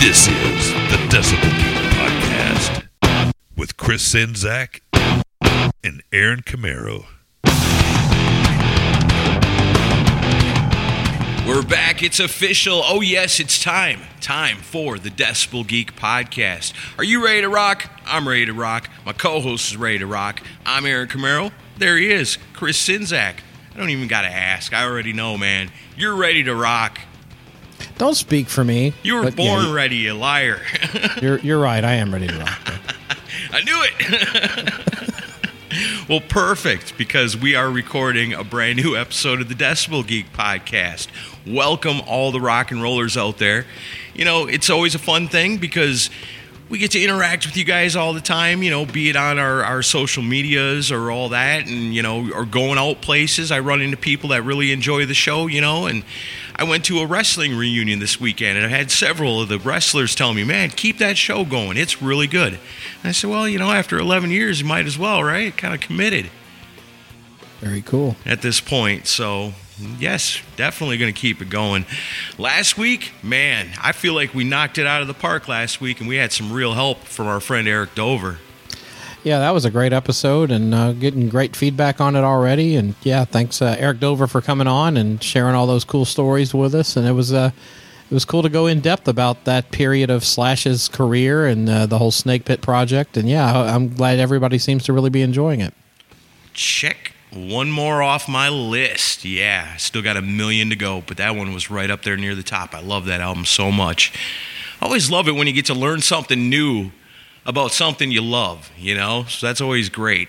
This is the Decibel Geek Podcast with Chris Czynszak and Aaron Camaro. We're back. It's official. Oh, yes, it's time. Time for the Decibel Geek Podcast. Are you ready to rock? I'm ready to rock. My co host is ready to rock. I'm Aaron Camaro. There he is, Chris Czynszak. I don't even got to ask. I already know, man. You're ready to rock. Don't speak for me. You were born yeah, ready, you liar. You're you're right. I am ready to rock. I knew it. well, perfect, because we are recording a brand new episode of the Decibel Geek podcast. Welcome, all the rock and rollers out there. You know, it's always a fun thing because we get to interact with you guys all the time, you know, be it on our, our social medias or all that, and, you know, or going out places. I run into people that really enjoy the show, you know, and I went to a wrestling reunion this weekend and I had several of the wrestlers tell me, man, keep that show going. It's really good. And I said, well, you know, after 11 years, you might as well, right? Kind of committed Very cool. at this point. So, yes, definitely going to keep it going. Last week, man, I feel like we knocked it out of the park last week, and we had some real help from our friend Eric Dover. Yeah, that was a great episode and uh, getting great feedback on it already. And yeah, thanks uh, Eric Dover for coming on and sharing all those cool stories with us. And it was uh, it was cool to go in depth about that period of Slash's career and uh, the whole Snake Pit project. And yeah, I'm glad everybody seems to really be enjoying it. Check one more off my list. Yeah, still got a million to go, but that one was right up there near the top. I love that album so much. I always love it when you get to learn something new about something you love, you know? So that's always great.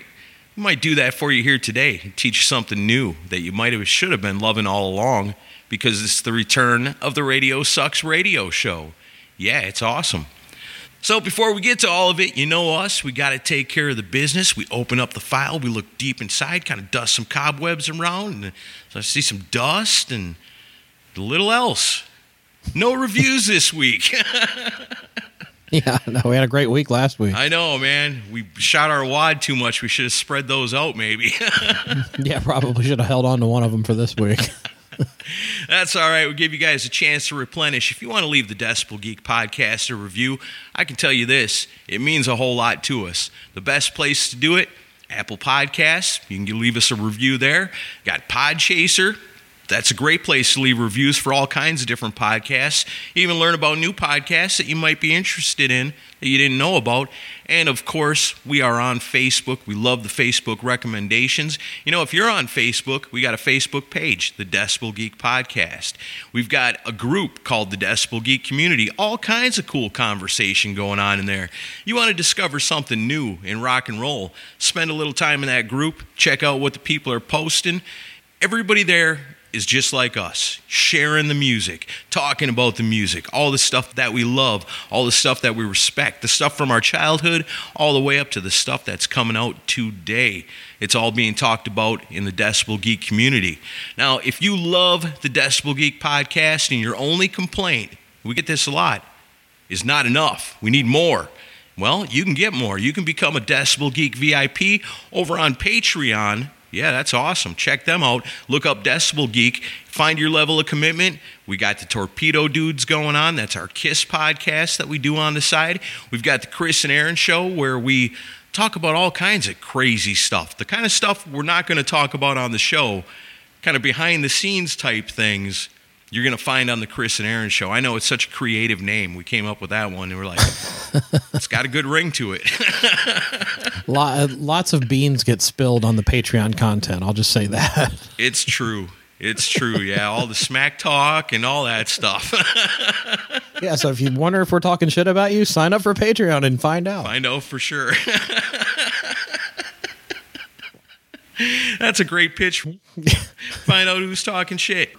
We might do that for you here today, teach you something new that you might have should have been loving all along because it's the return of the Radio Sucks radio show. Yeah, it's awesome. So before we get to all of it, you know us, we got to take care of the business. We open up the file, we look deep inside, kind of dust some cobwebs around, and so I see some dust and a little else. No reviews this week. Yeah, no, we had a great week last week. I know, man. We shot our wad too much. We should have spread those out, maybe. Yeah, probably should have held on to one of them for this week. That's all right. We'll give you guys a chance to replenish. If you want to leave the Decibel Geek podcast a review, I can tell you this it means a whole lot to us. The best place to do it, Apple Podcasts. You can leave us a review there. Got Podchaser. That's a great place to leave reviews for all kinds of different podcasts. Even learn about new podcasts that you might be interested in that you didn't know about. And of course, we are on Facebook. We love the Facebook recommendations. You know, if you're on Facebook, we got a Facebook page, the Decibel Geek Podcast. We've got a group called the Decibel Geek Community. All kinds of cool conversation going on in there. You want to discover something new in rock and roll, spend a little time in that group, check out what the people are posting everybody there is just like us, sharing the music, talking about the music, all the stuff that we love, all the stuff that we respect, the stuff from our childhood, all the way up to the stuff that's coming out today. It's all being talked about in the Decibel Geek community. Now, if you love the Decibel Geek podcast and your only complaint, we get this a lot, is not enough, we need more. Well, you can get more. You can become a Decibel Geek VIP over on Patreon yeah, that's awesome. Check them out. Look up Decibel Geek. Find your level of commitment. We got the Torpedo Dudes going on. That's our Kiss podcast that we do on the side. We've got the Chris and Aaron show where we talk about all kinds of crazy stuff. The kind of stuff we're not going to talk about on the show, kind of behind the scenes type things you're going to find on the Chris and Aaron show. I know it's such a creative name. We came up with that one and we're like, it's got a good ring to it. Uh, lots of beans get spilled on the Patreon content. I'll just say that. It's true. It's true. Yeah. All the smack talk and all that stuff. yeah. So if you wonder if we're talking shit about you, sign up for Patreon and find out. I know for sure. That's a great pitch. Find out who's talking shit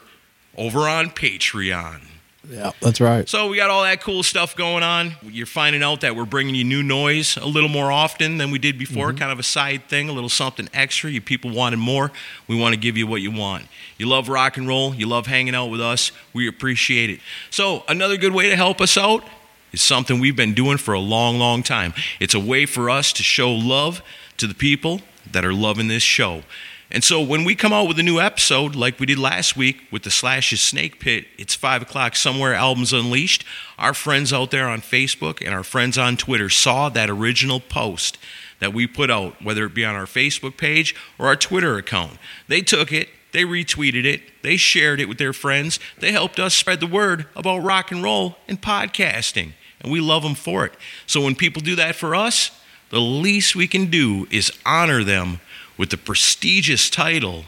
over on Patreon. Yeah, that's right. So we got all that cool stuff going on. You're finding out that we're bringing you new noise a little more often than we did before, mm-hmm. kind of a side thing, a little something extra. You people wanted more. We want to give you what you want. You love rock and roll. You love hanging out with us. We appreciate it. So another good way to help us out is something we've been doing for a long, long time. It's a way for us to show love to the people that are loving this show. And so when we come out with a new episode, like we did last week with the Slashes Snake Pit, it's five o'clock somewhere, Albums Unleashed. Our friends out there on Facebook and our friends on Twitter saw that original post that we put out, whether it be on our Facebook page or our Twitter account. They took it, they retweeted it, they shared it with their friends, they helped us spread the word about rock and roll and podcasting. And we love them for it. So when people do that for us, the least we can do is honor them with the prestigious title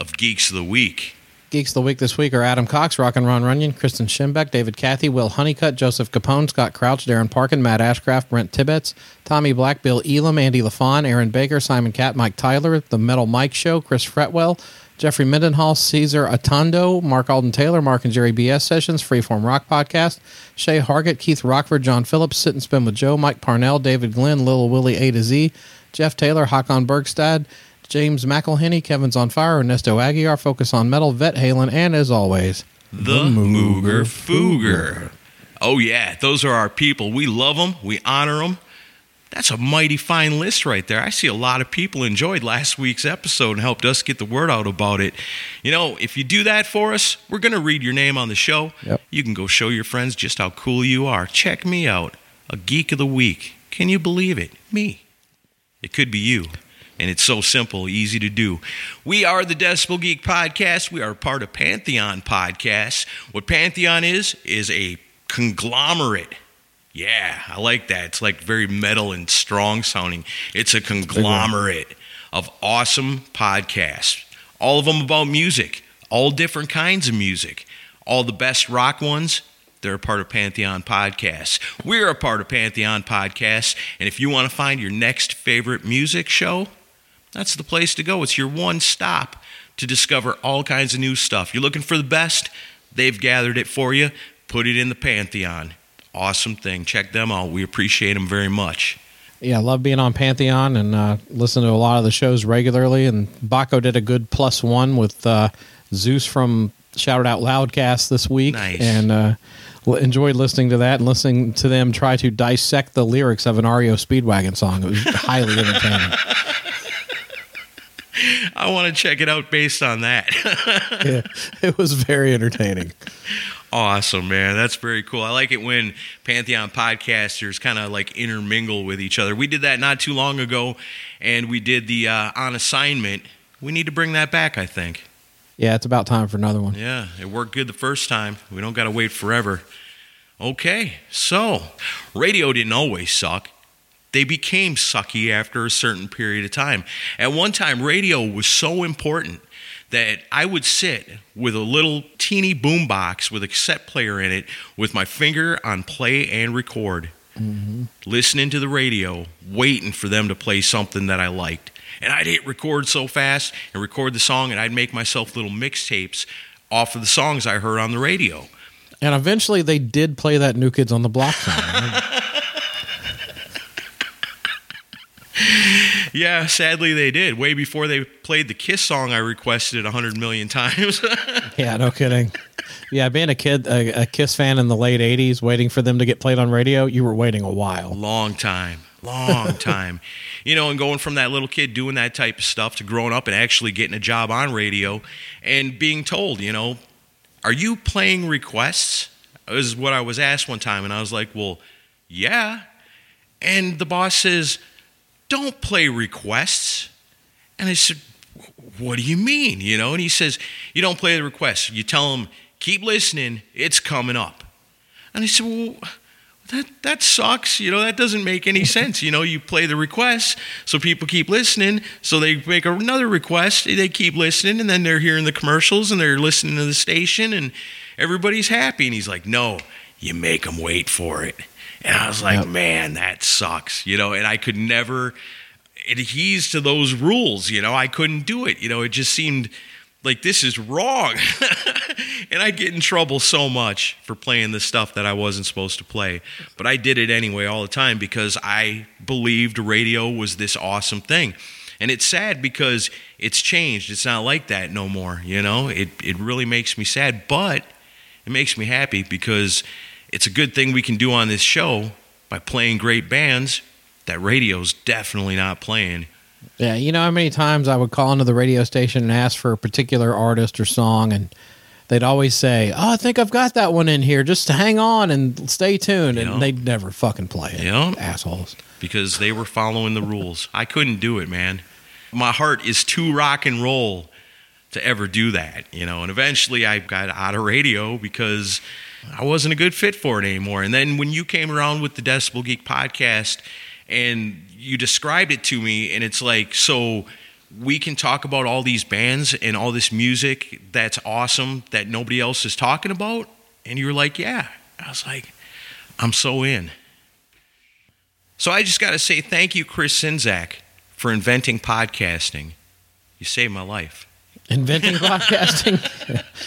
of Geeks of the Week. Geeks of the Week this week are Adam Cox, Rock and Ron Runyon, Kristen Schimbeck, David Cathy, Will Honeycutt, Joseph Capone, Scott Crouch, Darren Parkin, Matt Ashcraft, Brent Tibbetts, Tommy Black, Bill Elam, Andy LaFon, Aaron Baker, Simon Cat, Mike Tyler, The Metal Mike Show, Chris Fretwell, Jeffrey Mendenhall, Caesar Atondo, Mark Alden Taylor, Mark and Jerry BS Sessions, Freeform Rock Podcast, Shay Hargett, Keith Rockford, John Phillips, Sit and Spin with Joe, Mike Parnell, David Glenn, Lil Willie A to Z, Jeff Taylor, Hakon Bergstad, James McElhenney, Kevin's on Fire, Ernesto Aguiar, Focus on Metal, Vet Halen, and as always, the, the Mooger Fooger. Oh, yeah, those are our people. We love them, we honor them. That's a mighty fine list right there. I see a lot of people enjoyed last week's episode and helped us get the word out about it. You know, if you do that for us, we're going to read your name on the show. Yep. You can go show your friends just how cool you are. Check me out, a geek of the week. Can you believe it? Me. It could be you. And it's so simple, easy to do. We are the Decibel Geek Podcast. We are part of Pantheon Podcasts. What Pantheon is, is a conglomerate. Yeah, I like that. It's like very metal and strong sounding. It's a conglomerate of awesome podcasts. All of them about music, all different kinds of music. All the best rock ones, they're a part of Pantheon Podcasts. We're a part of Pantheon Podcasts. And if you want to find your next favorite music show, that's the place to go. It's your one stop to discover all kinds of new stuff. You're looking for the best, they've gathered it for you. Put it in the Pantheon. Awesome thing. Check them out. We appreciate them very much. Yeah, I love being on Pantheon and uh, listen to a lot of the shows regularly. And Baco did a good plus one with uh, Zeus from Shout It Out Loudcast this week. Nice. And uh, enjoyed listening to that and listening to them try to dissect the lyrics of an REO Speedwagon song. It was highly entertaining. I want to check it out based on that. yeah, it was very entertaining. Awesome, man. That's very cool. I like it when Pantheon podcasters kind of like intermingle with each other. We did that not too long ago, and we did the uh, on assignment. We need to bring that back, I think. Yeah, it's about time for another one. Yeah, it worked good the first time. We don't got to wait forever. Okay, so radio didn't always suck they became sucky after a certain period of time. At one time, radio was so important that I would sit with a little teeny boombox with a cassette player in it with my finger on play and record, mm-hmm. listening to the radio, waiting for them to play something that I liked. And I'd hit record so fast and record the song, and I'd make myself little mixtapes off of the songs I heard on the radio. And eventually they did play that New Kids on the Block song. Yeah, sadly they did. Way before they played the Kiss song I requested 100 million times. yeah, no kidding. Yeah, being a kid, a, a Kiss fan in the late 80s, waiting for them to get played on radio, you were waiting a while. long time. Long time. you know, and going from that little kid doing that type of stuff to growing up and actually getting a job on radio and being told, you know, are you playing requests? Is what I was asked one time. And I was like, well, yeah. And the boss says, don't play requests. And I said, what do you mean? You know, and he says, you don't play the requests. You tell them, keep listening, it's coming up. And I said, well, that, that sucks. You know, that doesn't make any sense. You know, you play the requests so people keep listening. So they make another request, they keep listening, and then they're hearing the commercials and they're listening to the station and everybody's happy. And he's like, no, you make them wait for it. And I was like, Yep. man, that sucks. You know, and I could never adhere to those rules. You know, I couldn't do it. You know, it just seemed like this is wrong. and I'd get in trouble so much for playing the stuff that I wasn't supposed to play. But I did it anyway all the time because I believed radio was this awesome thing. And it's sad because it's changed. It's not like that no more. You know, it, it really makes me sad, but it makes me happy because it's a good thing we can do on this show by playing great bands that radio's definitely not playing. Yeah, you know how many times I would call into the radio station and ask for a particular artist or song, and they'd always say, "Oh, I think I've got that one in here. Just hang on and stay tuned." Yeah. And they'd never fucking play it. Yeah. assholes. because they were following the rules. I couldn't do it, man. My heart is too rock and roll to ever do that, you know. And eventually I got out of radio because I wasn't a good fit for it anymore. And then when you came around with the Decibel Geek podcast and you described it to me, and it's like, so we can talk about all these bands and all this music that's awesome that nobody else is talking about? And you were like, yeah. I was like, I'm so in. So I just got to say thank you, Chris Czynszak, for inventing podcasting. You saved my life. Inventing podcasting.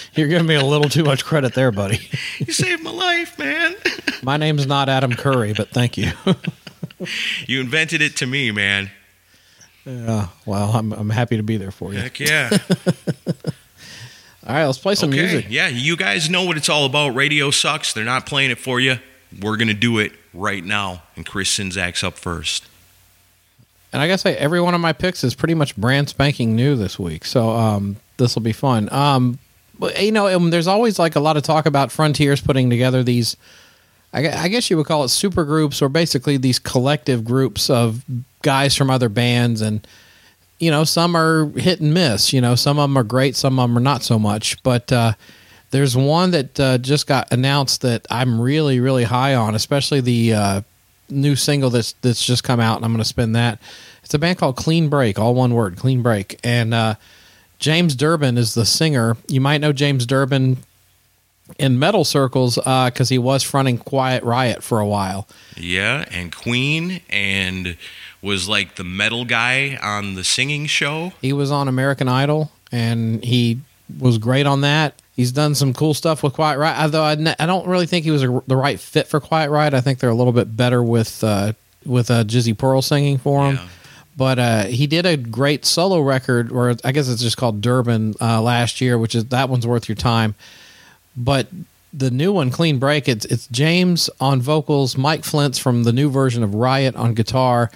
You're giving me a little too much credit there, buddy. You saved my life, man. My name's not Adam Curry, but thank you. You invented it to me, man. yeah, well, I'm I'm happy to be there for you. Heck yeah. All right, let's play some okay. music. Yeah, you guys know what it's all about. Radio sucks. They're not playing it for you. We're going to do it right now. And Chris Czynszak's up first. And I gotta say, every one of my picks is pretty much brand spanking new this week. So um, this will be fun. Um, but you know, um, there's always like a lot of talk about Frontiers putting together these. I, guess you would call it super groups, or basically these collective groups of guys from other bands, and you know, some are hit and miss. You know, some of them are great, some of them are not so much. But uh, there's one that uh, just got announced that I'm really, really high on, especially the uh, new single that's that's just come out, and I'm going to spin that. It's a band called Clean Break, all one word, Clean Break, and uh, James Durbin is the singer. You might know James Durbin in metal circles because he was fronting Quiet Riot for a while. Yeah, and Queen and was like the metal guy on the singing show. He was on American Idol, and he was great on that. He's done some cool stuff with Quiet Riot, although I, I don't really think he was a, the right fit for Quiet Riot. I think they're a little bit better with uh, with uh, Jizzy Pearl singing for him. Yeah. But uh, he did a great solo record, or I guess it's just called Durbin uh, last year, which is that one's worth your time. But the new one, Clean Break, it's it's James on vocals, Mike Flyntz from the new version of Riot on guitar,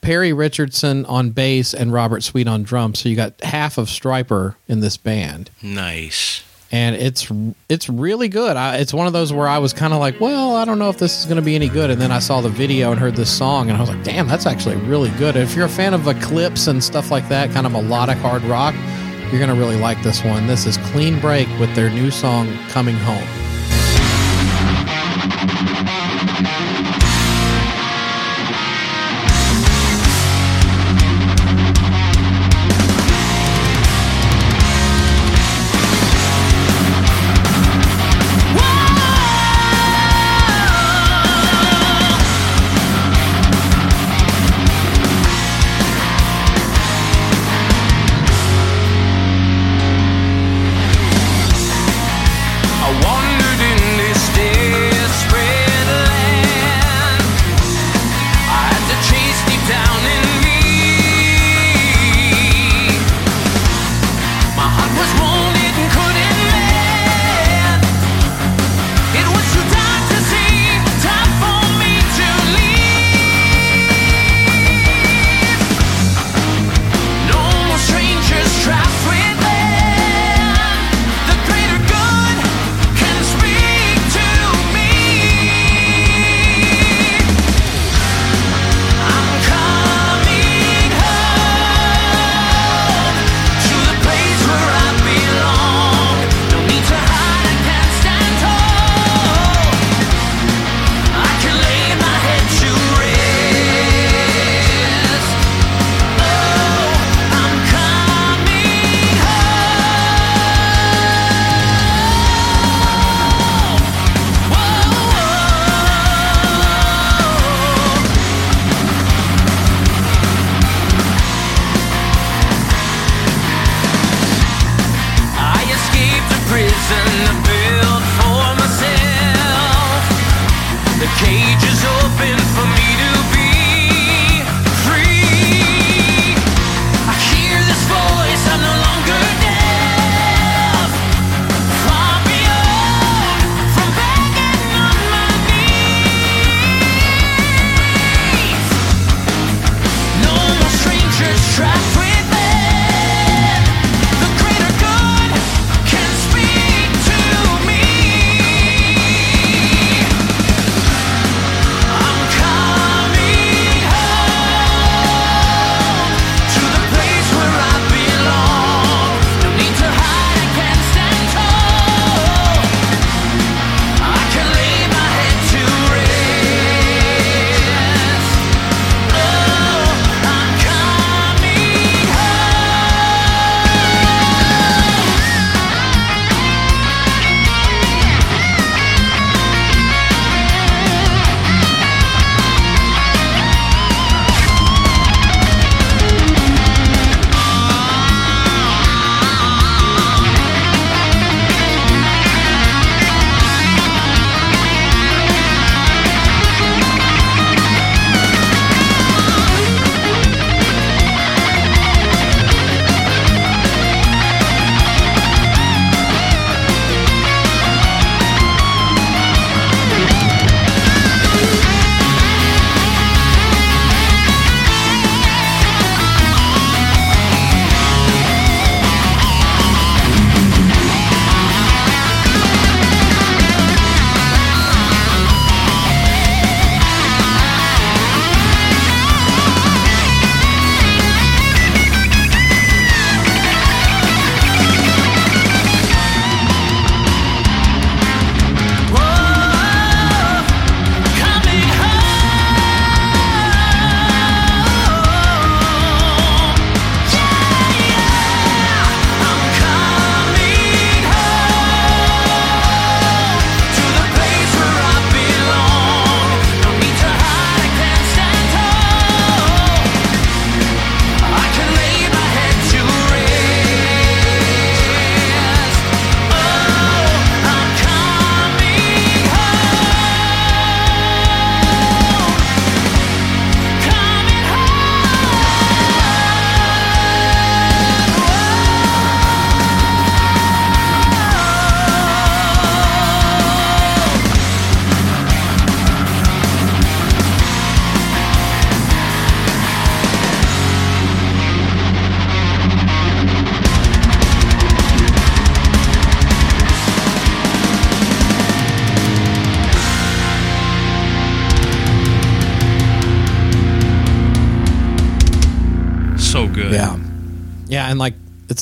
Perry Richardson on bass, and Robert Sweet on drums. So you got half of Stryper in this band, Nice. and it's it's really good. I, it's one of those where I was kind of like, well, I don't know if this is going to be any good, and then I saw the video and heard this song, and I was like, damn, that's actually really good. If you're a fan of Eclipse and stuff like that, kind of melodic hard rock. You're going to really like this one. This is Clean Break with their new song, Coming Home.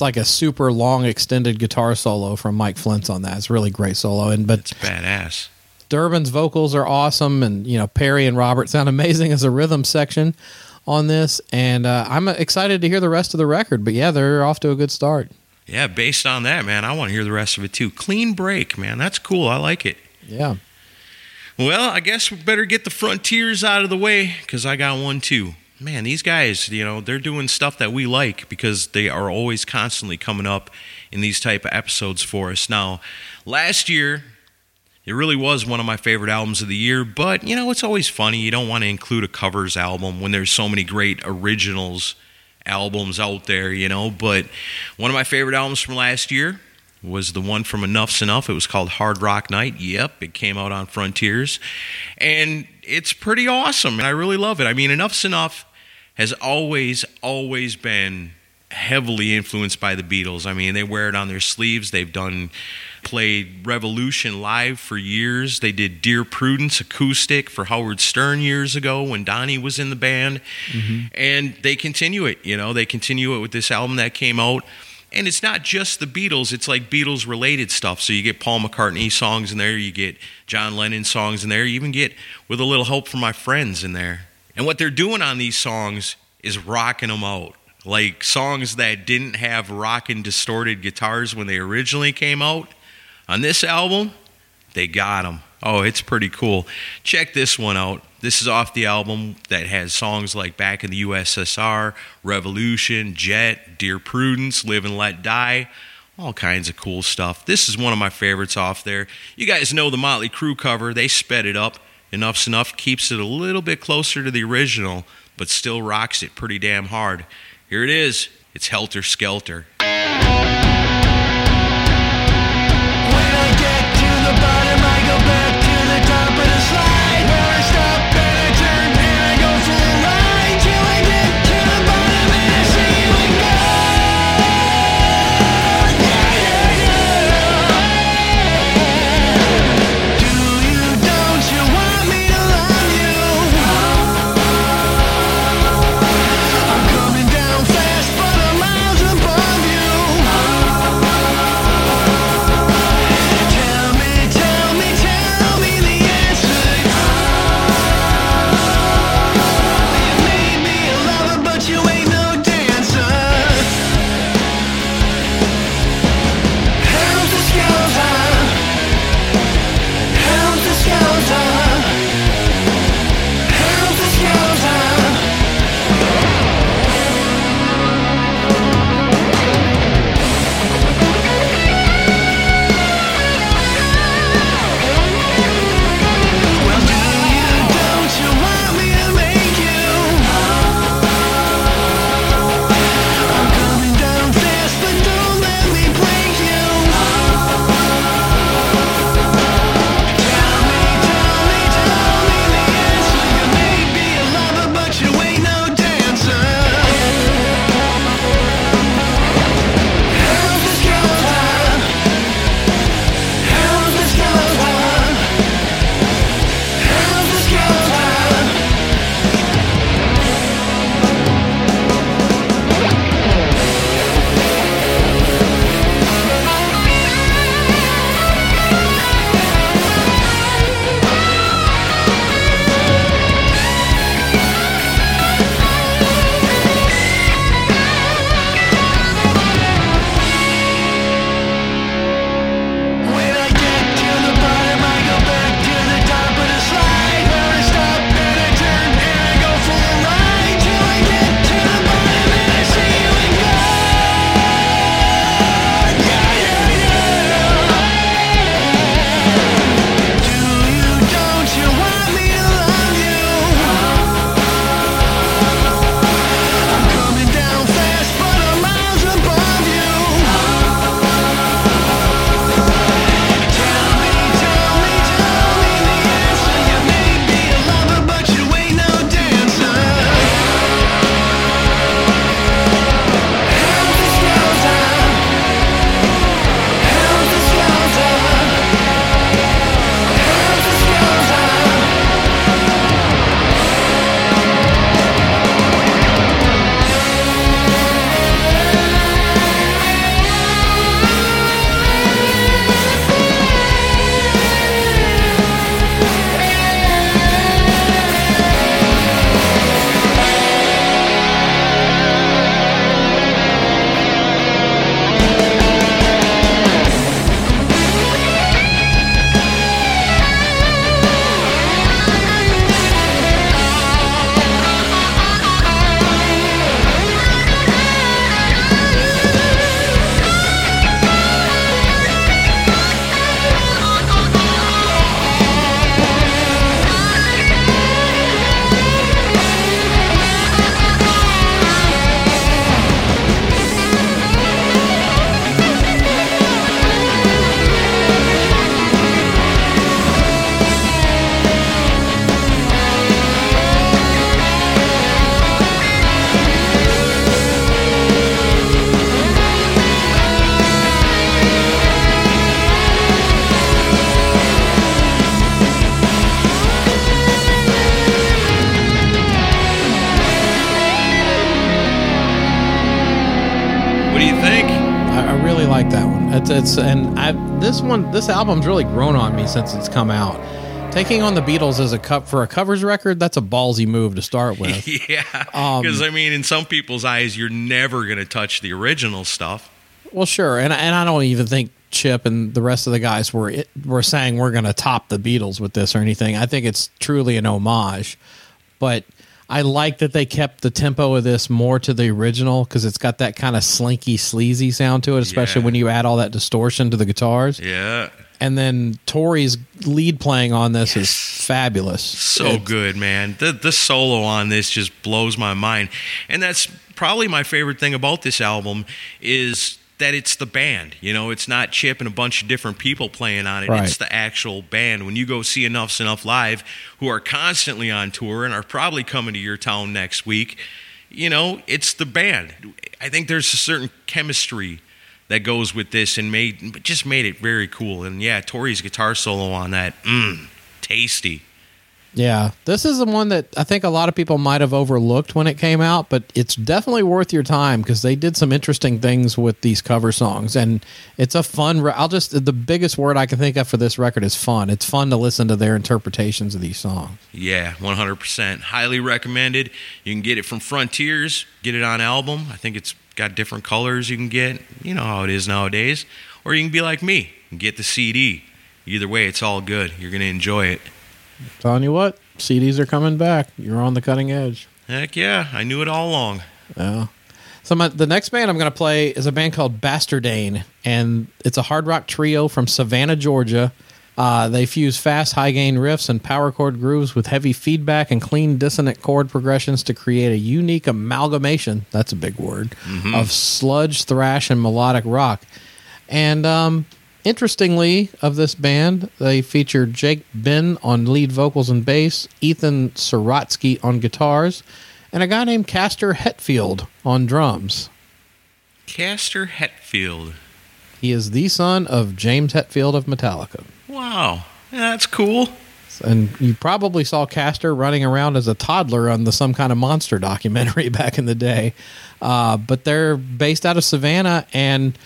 It's like a super long extended guitar solo from Mike Flyntz on that. It's a really great solo. And but It's badass. Durbin's vocals are awesome, and you know Perry and Robert sound amazing as a rhythm section on this. And uh, I'm excited to hear the rest of the record. But yeah, they're off to a good start. Yeah, based on that, man, I want to hear the rest of it too. Clean break, man. That's cool. I like it. Yeah. Well, I guess we better get the frontiers out of the way because I got one too. Man, these guys, you know, they're doing stuff that we like because they are always constantly coming up in these type of episodes for us. Now, last year, it really was one of my favorite albums of the year, but you know, it's always funny. You don't want to include a covers album when there's so many great originals albums out there, you know. But one of my favorite albums from last year was the one from Enuff Z'Nuff. It was called Hardrock Nite. Yep, it came out on Frontiers. And it's pretty awesome, and I really love it. I mean, Enuff Z'Nuff has always, always been heavily influenced by the Beatles. I mean, they wear it on their sleeves. They've done played Revolution live for years. They did Dear Prudence acoustic for Howard Stern years ago when Donnie was in the band. Mm-hmm. And they continue it, you know, they continue it with this album that came out. And it's not just the Beatles, it's like Beatles related stuff. So you get Paul McCartney songs in there, you get John Lennon songs in there, you even get With a Little Help from My Friends in there. And what they're doing on these songs is rocking them out. Like songs that didn't have rockin' distorted guitars when they originally came out. On this album, they got them. Oh, it's pretty cool. Check this one out. This is off the album that has songs like Back in the USSR, Revolution, Jet, Dear Prudence, Live and Let Die, all kinds of cool stuff. This is one of my favorites off there. You guys know the Motley Crue cover, they sped it up. Enuff Z'Nuff keeps it a little bit closer to the original, but still rocks it pretty damn hard. Here it is. It's Helter Skelter. When I get to the bottom, this album's really grown on me since it's come out. Taking on the Beatles as a cup for a covers record, that's a ballsy move to start with. Yeah. Um, Because, I mean, in some people's eyes, you're never going to touch the original stuff. Well, sure, and and I don't even think Chip and the rest of the guys were were saying we're going to top the Beatles with this or anything. I think it's truly an homage, but I like that they kept the tempo of this more to the original because it's got that kind of slinky, sleazy sound to it, especially Yeah. when you add all that distortion to the guitars. Yeah. And then Tory's lead playing on this is fabulous. So It's- good, man. The the solo on this just blows my mind. And that's probably my favorite thing about this album is that it's the band. You know, it's not Chip and a bunch of different people playing on it. Right. It's the actual band. When you go see Enuff Z'Nuff live, who are constantly on tour and are probably coming to your town next week, you know, it's the band. I think there's a certain chemistry that goes with this and made just made it very cool. And yeah, Tory's guitar solo on that, mmm, tasty. Yeah, this is the one that I think a lot of people might have overlooked when it came out, but it's definitely worth your time because they did some interesting things with these cover songs, and it's a fun. Re- I'll just the biggest word I can think of for this record is fun. It's fun to listen to their interpretations of these songs. Yeah, 100%. Highly recommended. You can get it from Frontiers, get it on album. I think it's got different colors you can get. You know how it is nowadays. Or you can be like me and get the CD. Either way, it's all good. You're to enjoy it. Telling you what, CDs are coming back. You're on the cutting edge. Heck yeah, I knew it all along. Yeah. So my, the next band I'm going to play is a band called Bastardane, and it's a hard rock trio from Savannah, Georgia. Uh, they fuse fast, high gain riffs and power chord grooves with heavy feedback and clean dissonant chord progressions to create a unique amalgamation. That's a big word of sludge, thrash, and melodic rock. And um, interestingly, of this band, they feature Jake Ben on lead vocals and bass, Ethan Sorotsky on guitars, and a guy named Castor Hetfield on drums. Castor Hetfield. He is the son of James Hetfield of Metallica. Wow, that's cool. And you probably saw Castor running around as a toddler on the some kind of monster documentary back in the day. Uh, but they're based out of Savannah, and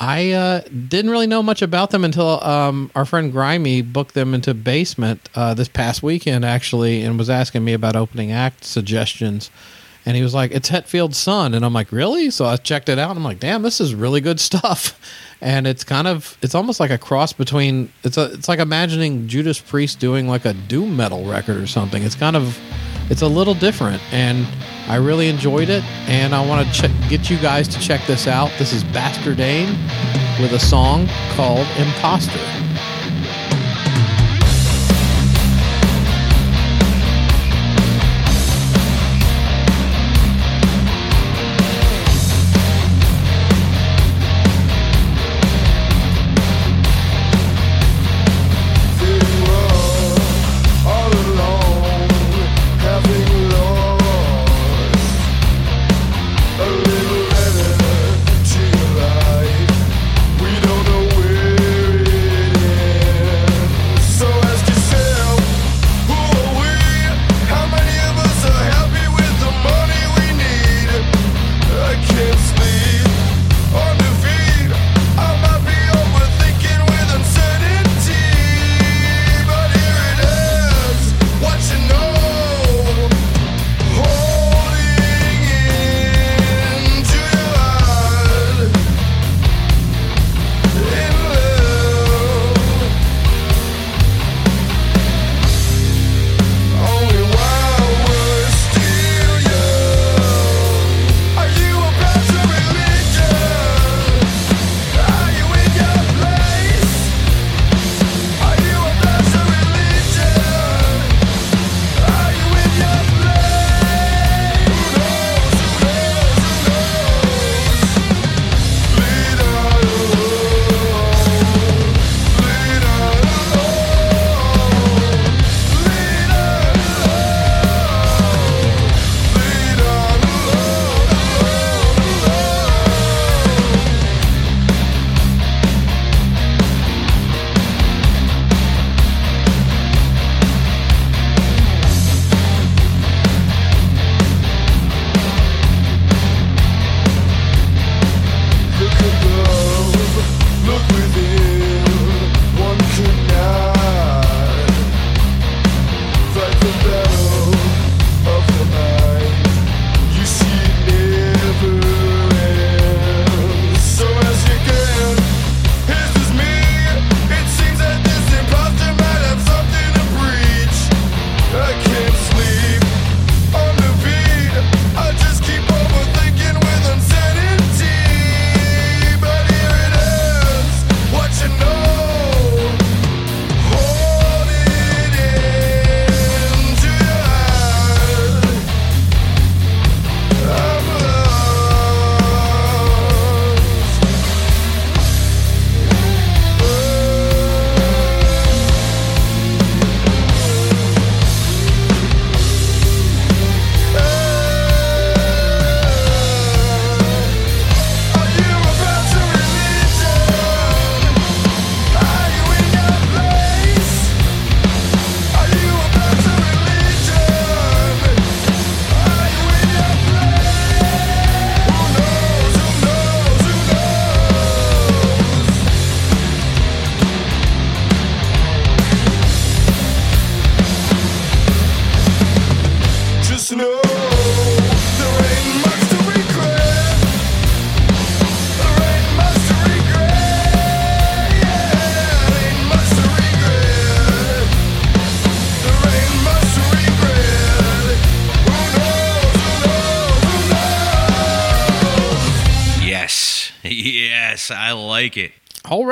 I uh, didn't really know much about them until um, our friend Grimy booked them into Basement uh, this past weekend, actually, and was asking me about opening act suggestions. And he was like, "It's Hetfield's son," and I'm like, "Really?" So I checked it out, and I'm like, "Damn, this is really good stuff." And it's kind of, it's almost like a cross between. It's a, it's like imagining Judas Priest doing like a doom metal record or something. It's kind of, it's a little different, and I really enjoyed it. And I want to ch- get you guys to check this out. This is Bastardane with a song called Imposter.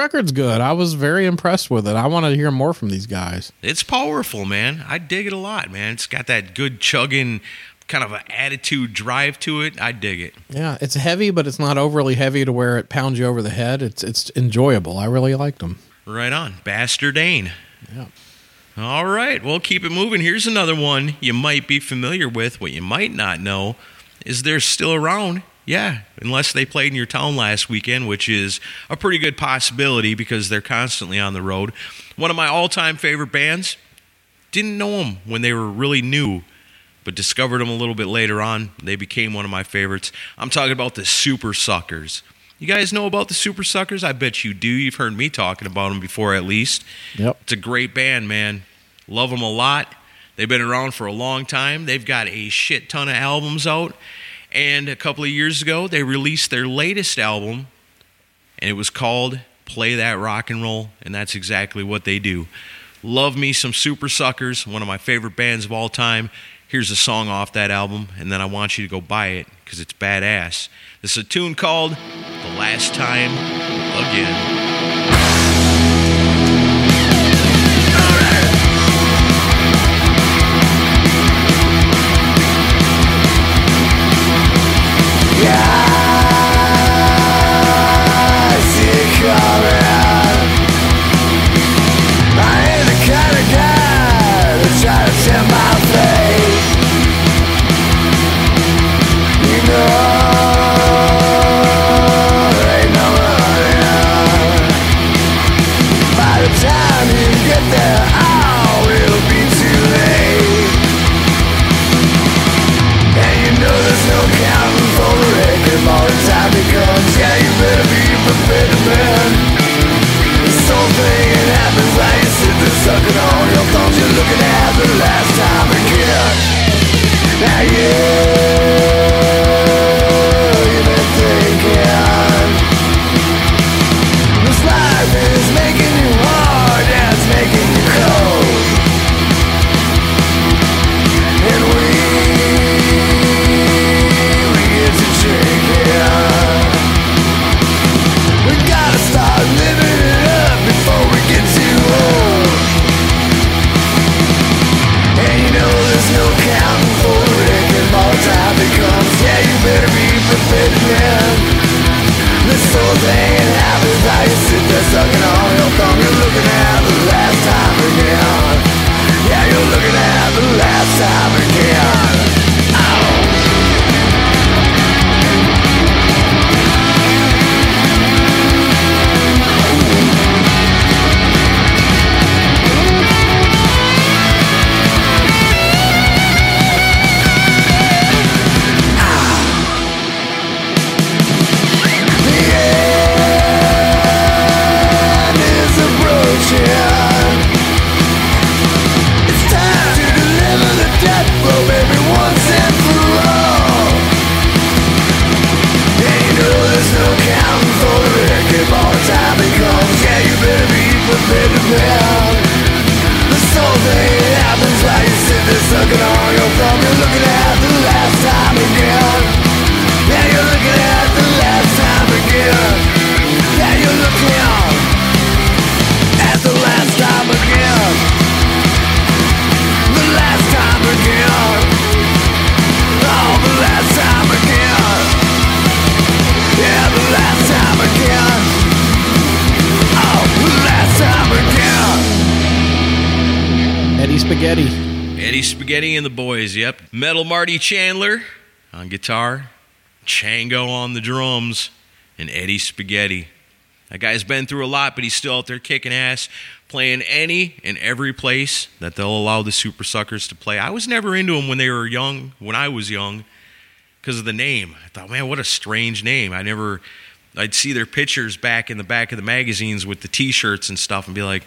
Record's good. I was very impressed with it. I want to hear more from these guys. It's powerful, man. I dig it a lot, man. It's got that good chugging kind of an attitude drive to it. I dig it. Yeah, it's heavy, but it's not overly heavy to where it pounds you over the head. It's it's enjoyable. I really liked them. Right on. Bastard Dane. Yeah. All right. Well, keep it moving. Here's another one you might be familiar with. What you might not know is they're still around. Yeah, unless they played in your town last weekend, which is a pretty good possibility because they're constantly on the road. One of my all time favorite bands. Didn't know them when they were really new, but discovered them a little bit later on. They became one of my favorites. I'm talking about the Super Suckers. You guys know about the Super Suckers? I bet you do. You've heard me talking about them before, at least. Yep. It's a great band, man. Love them a lot. They've been around for a long time. They've got a shit ton of albums out. And a couple of years ago, they released their latest album, and it was called Play That Rock and Roll, and that's exactly what they do. Love me some Super Suckers, one of my favorite bands of all time. Here's a song off that album, and then I want you to go buy it because it's badass. This is a tune called The Last Time Again. Yeah Eddie Spaghetti. Eddie Spaghetti and the boys, yep. Metal Marty Chandler on guitar, Chango on the drums, and Eddie Spaghetti. That guy's been through a lot, but he's still out there kicking ass, playing any and every place that they'll allow the Super Suckers to play. I was never into them when they were young, when I was young, because of the name. I thought, man, what a strange name. I never, I'd see their pictures back in the back of the magazines with the t shirts and stuff and be like,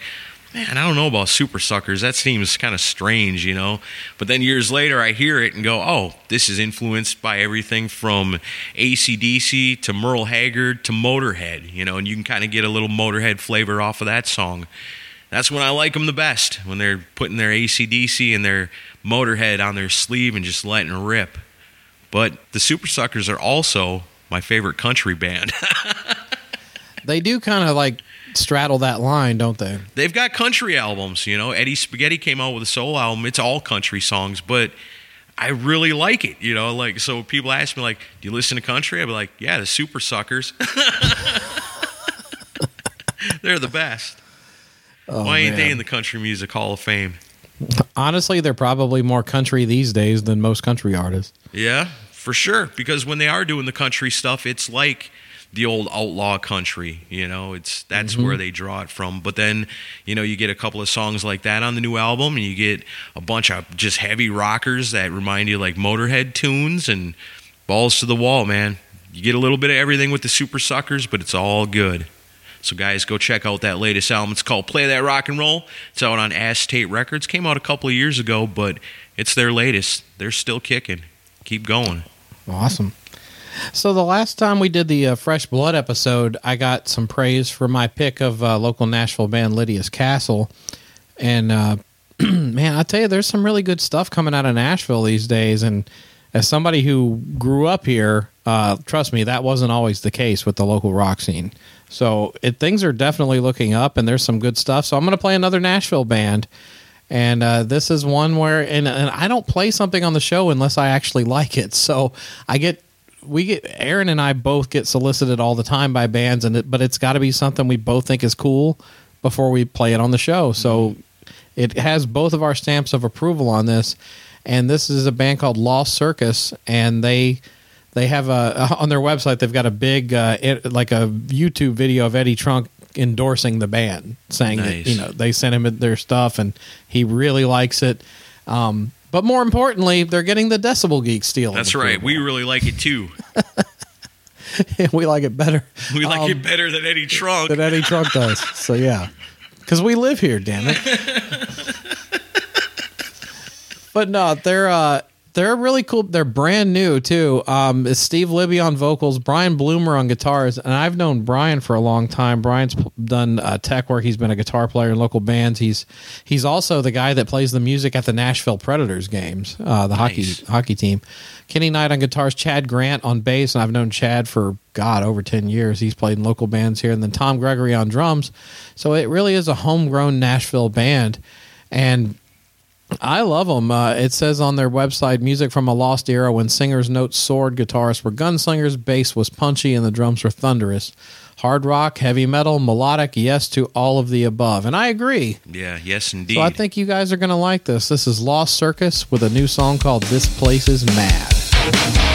man, I don't know about super suckers. That seems kind of strange, you know. But then years later, I hear it and go, oh, this is influenced by everything from ACDC to Merle Haggard to Motorhead, you know, and you can kind of get a little Motorhead flavor off of that song. That's when I like them the best, when they're putting their ACDC and their Motorhead on their sleeve and just letting rip. But the Super Suckers are also my favorite country band. They do kind of like straddle that line, don't they? They've got country albums, you know. Eddie Spaghetti came out with a solo album. It's all country songs, but I really like it, you know. Like, so people ask me, like, "Do you listen to country?" I'd be like, "Yeah, the Super Suckers. They're the best. Oh, Why ain't they Oh, in the Country Music Hall of Fame?" Honestly, they're probably more country these days than most country artists. Yeah, for sure. Because when they are doing the country stuff, it's like the old outlaw country. You know, it's that's where mm-hmm. they draw it from. But then, you know, you get a couple of songs like that on the new album, and you get a bunch of just heavy rockers that remind you like Motorhead tunes and balls to the wall, man. You get a little bit of everything with the Super Suckers, but it's all good. So, guys, go check out that latest album. It's called Play That Rock and Roll. It's out on Acetate Records. Came out a couple of years ago, but it's their latest. They're still kicking. Keep going. Awesome. So the last time we did the uh, Fresh Blood episode, I got some praise for my pick of uh, local Nashville band Lydia's Castle, and uh, man, I tell you, there's some really good stuff coming out of Nashville these days. And as somebody who grew up here, uh, trust me, that wasn't always the case with the local rock scene. So it, things are definitely looking up, and there's some good stuff. So I'm going to play another Nashville band. And uh, this is one where, and, and I don't play something on the show unless I actually like it. So I get, we get, Aaron and I both get solicited all the time by bands, and it, but it's got to be something we both think is cool before we play it on the show. So it has both of our stamps of approval on this. And this is a band called Lost Circus, and they they have a on their website they've got a big uh, it, like a YouTube video of Eddie Trunk endorsing the band, saying that you know they sent him their stuff and he really likes it. Um, but more importantly, they're getting the Decibel Geek steal. That's right. We really like it too. we like it better. We like um, it better than Eddie Trunk. than Eddie Trunk does. So yeah, because we live here, damn it. but no, they're uh, they're really cool. They're brand new too. Um, Steve Libby on vocals, Brian Bloomer on guitars, and I've known Brian for a long time. Brian's done uh, tech work. He's been a guitar player in local bands. He's he's also the guy that plays the music at the Nashville Predators games, uh, the Nice. hockey hockey team. Kenny Knight on guitars, Chad Grant on bass, and I've known Chad for God over ten years. He's played in local bands here, and then Tom Gregory on drums. So it really is a homegrown Nashville band, and I love them. Uh, it says on their website, music from a lost era when singers' notes soared, guitarists were gunslingers, bass was punchy, and the drums were thunderous. Hard rock, heavy metal, melodic, yes to all of the above. And I agree. yeah, yes, indeed. So I think you guys are going to like this. This is Lost Circus with a new song called This Place is Mad.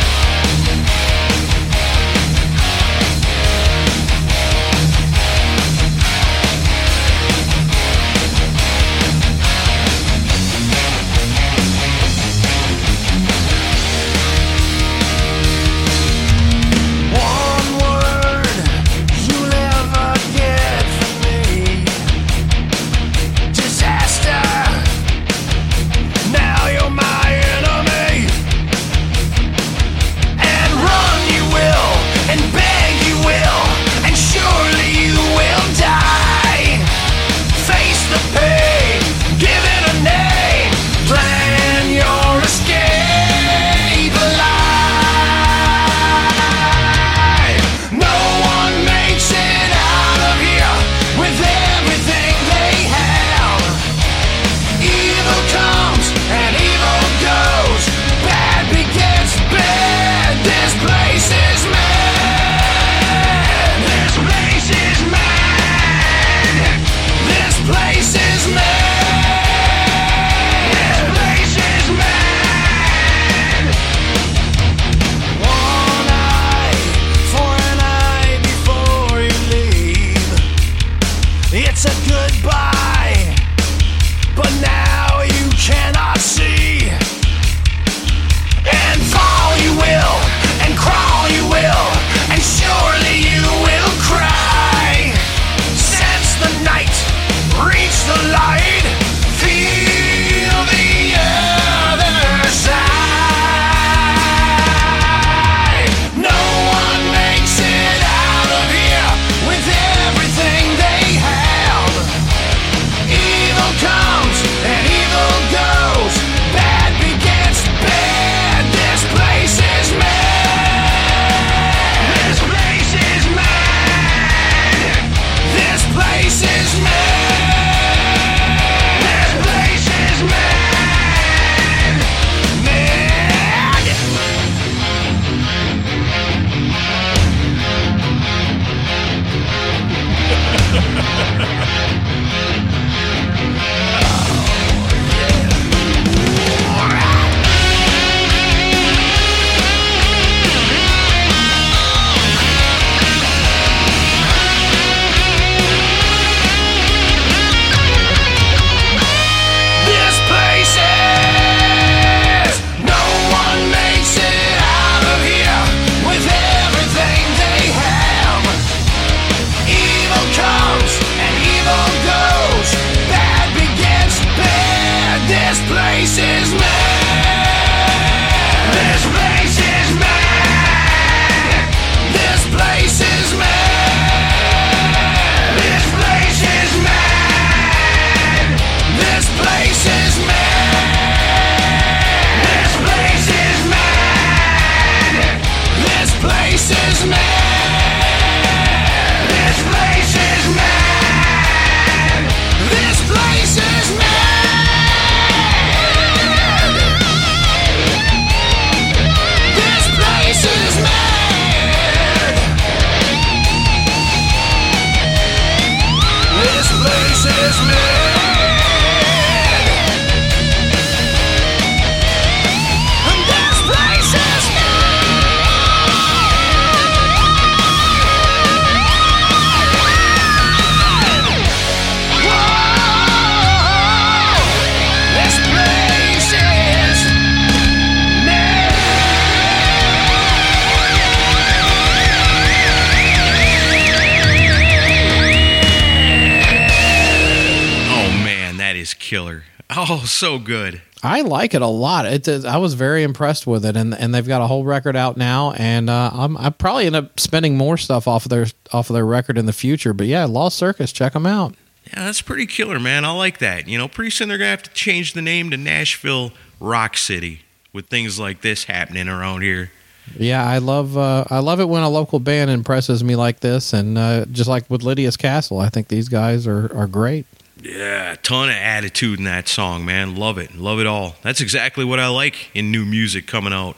Oh, so good. I like it a lot. It is, I was very impressed with it, and and they've got a whole record out now, and uh, I'm I probably end up spending more stuff off of their off of their record in the future. But yeah, Lost Circus, check them out. Yeah, that's pretty killer, man. I like that. You know, pretty soon they're gonna have to change the name to Nashville Rock City with things like this happening around here. Yeah, I love uh, I love it when a local band impresses me like this, and uh, just like with Lydia's Castle, I think these guys are are great. Yeah, a ton of attitude in that song, man. Love it. Love it all. That's exactly what I like in new music coming out.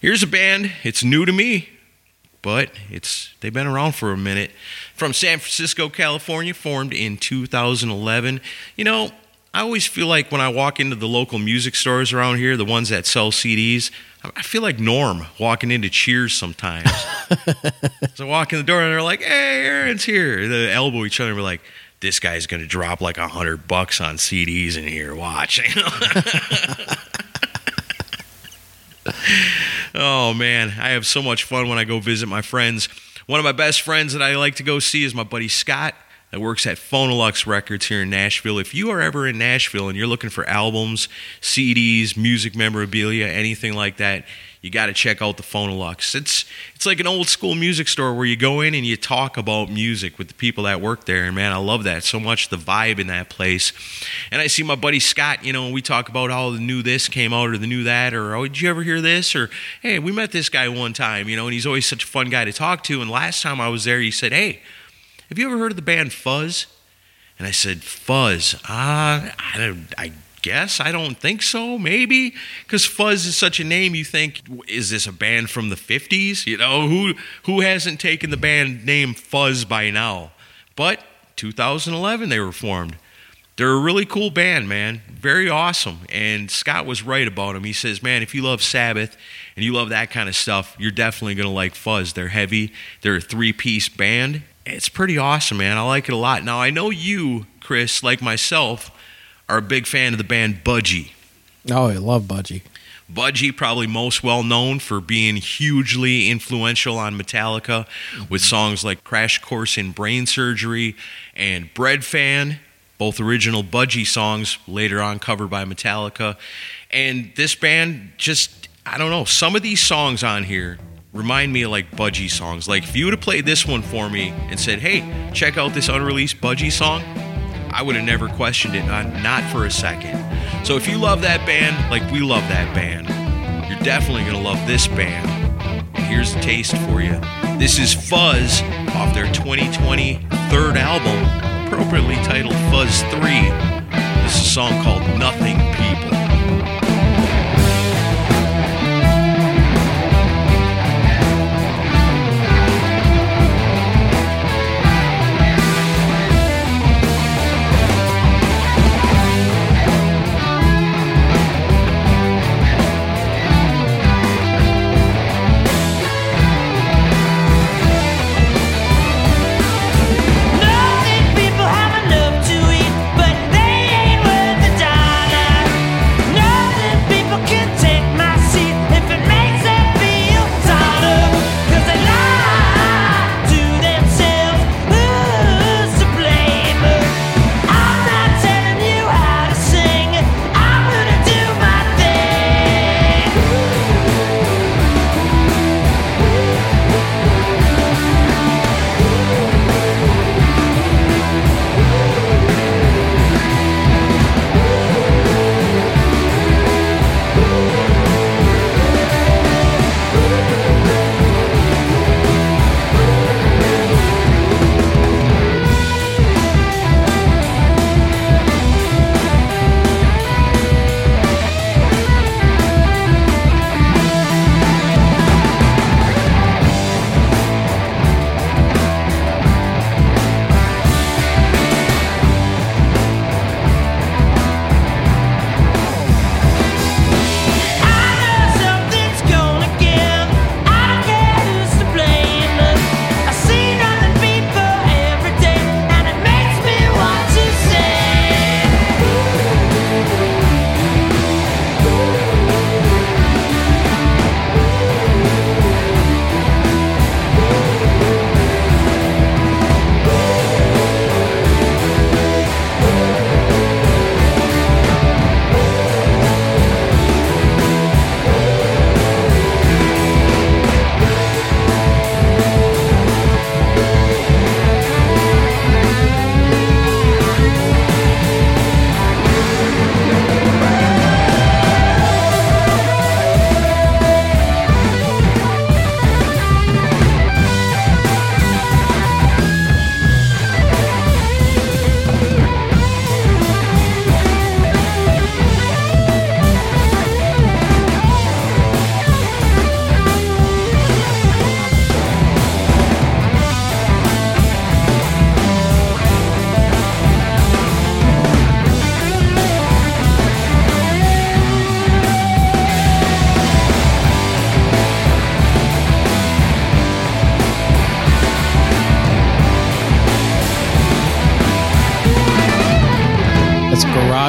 Here's a band. It's new to me, but it's they've been around for a minute. From San Francisco, California, formed in 2011. You know, I always feel like when I walk into the local music stores around here, the ones that sell CDs, I feel like Norm walking into Cheers sometimes. so I walk in the door and they're like, "Hey, Aaron's here." They elbow each other and we're like, "This guy's gonna drop like a hundred bucks on CDs in here. Watch." Oh man, I have so much fun when I go visit my friends. One of my best friends that I like to go see is my buddy Scott that works at Phonoluxe Records here in Nashville. If you are ever in Nashville and you're looking for albums, CDs, music memorabilia, anything like that, you got to check out the Phonoluxe. It's it's like an old school music store where you go in and you talk about music with the people that work there. And man, I love that so much. The vibe in that place. And I see my buddy Scott. You know, we talk about how the new this came out or the new that or oh, did you ever hear this or hey, we met this guy one time. You know, and he's always such a fun guy to talk to. And last time I was there, he said, hey. Have you ever heard of the band Fuzz? And I said, Fuzz. Uh, I, don't, I guess. I don't think so. Maybe. Because Fuzz is such a name, you think, is this a band from the 50s? You know, who, who hasn't taken the band name Fuzz by now? But 2011, they were formed. They're a really cool band, man. Very awesome. And Scott was right about them. He says, man, if you love Sabbath and you love that kind of stuff, you're definitely going to like Fuzz. They're heavy, they're a three piece band it's pretty awesome, man. I like it a lot. Now, I know you, Chris, like myself, are a big fan of the band Budgie. Oh, I love Budgie. Budgie, probably most well known for being hugely influential on Metallica with songs like Crash Course in Brain Surgery and Breadfan, both original Budgie songs, later on covered by Metallica. And this band just, I don't know, some of these songs on here remind me of like Budgie songs. Like if you would have played this one for me and said, "Hey, check out this unreleased Budgie song," I would have never questioned it, not, not for a second. So if you love that band, like we love that band, you're definitely gonna love this band. And here's a taste for you. This is Fuzz off their 2020 third album, appropriately titled Fuzz 3. This is a song called Nothing People.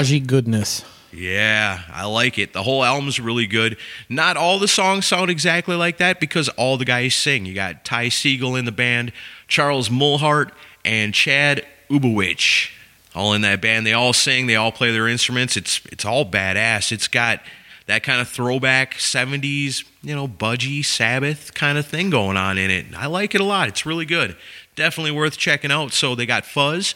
Garagey goodness. Yeah, I like it. The whole album's really good. Not all the songs sound exactly like that because all the guys sing. You got Ty Segall in the band, Charles Moothart, and Chad Ubovich. All in that band. They all sing, they all play their instruments. It's it's all badass. It's got that kind of throwback 70s, you know, budgie Sabbath kind of thing going on in it. I like it a lot. It's really good. Definitely worth checking out. So they got Fuzz,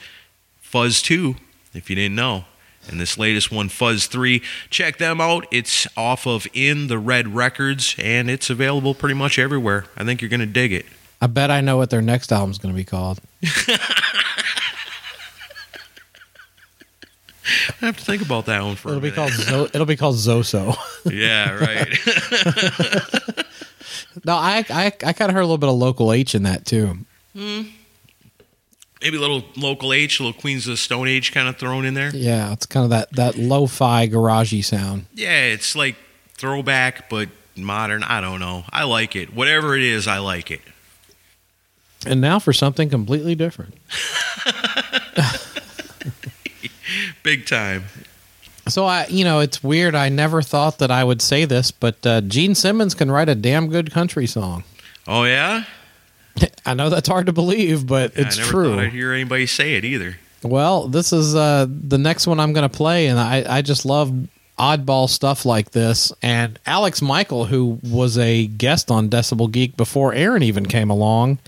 Fuzz 2, if you didn't know. And this latest one, Fuzz 3, check them out. It's off of In the Red Records, and it's available pretty much everywhere. I think you're going to dig it. I bet I know what their next album's going to be called. I have to think about that one for It'll a be minute. called Zo- it'll be called Zoso. yeah, right. no, I I, I kind of heard a little bit of local H in that too. Hmm. Maybe a little local H, a little Queens of the Stone Age kind of thrown in there. Yeah, it's kind of that that lo-fi garagey sound. Yeah, it's like throwback, but modern. I don't know. I like it. Whatever it is, I like it. And now for something completely different. Big time. So I, you know, it's weird. I never thought that I would say this, but uh, Gene Simmons can write a damn good country song. Oh, yeah? I know that's hard to believe, but it's true. I never true. thought I'd hear anybody say it either. Well, this is uh, the next one I'm going to play, and I, I just love oddball stuff like this. And Alex Michael, who was a guest on Decibel Geek before Aaron even came along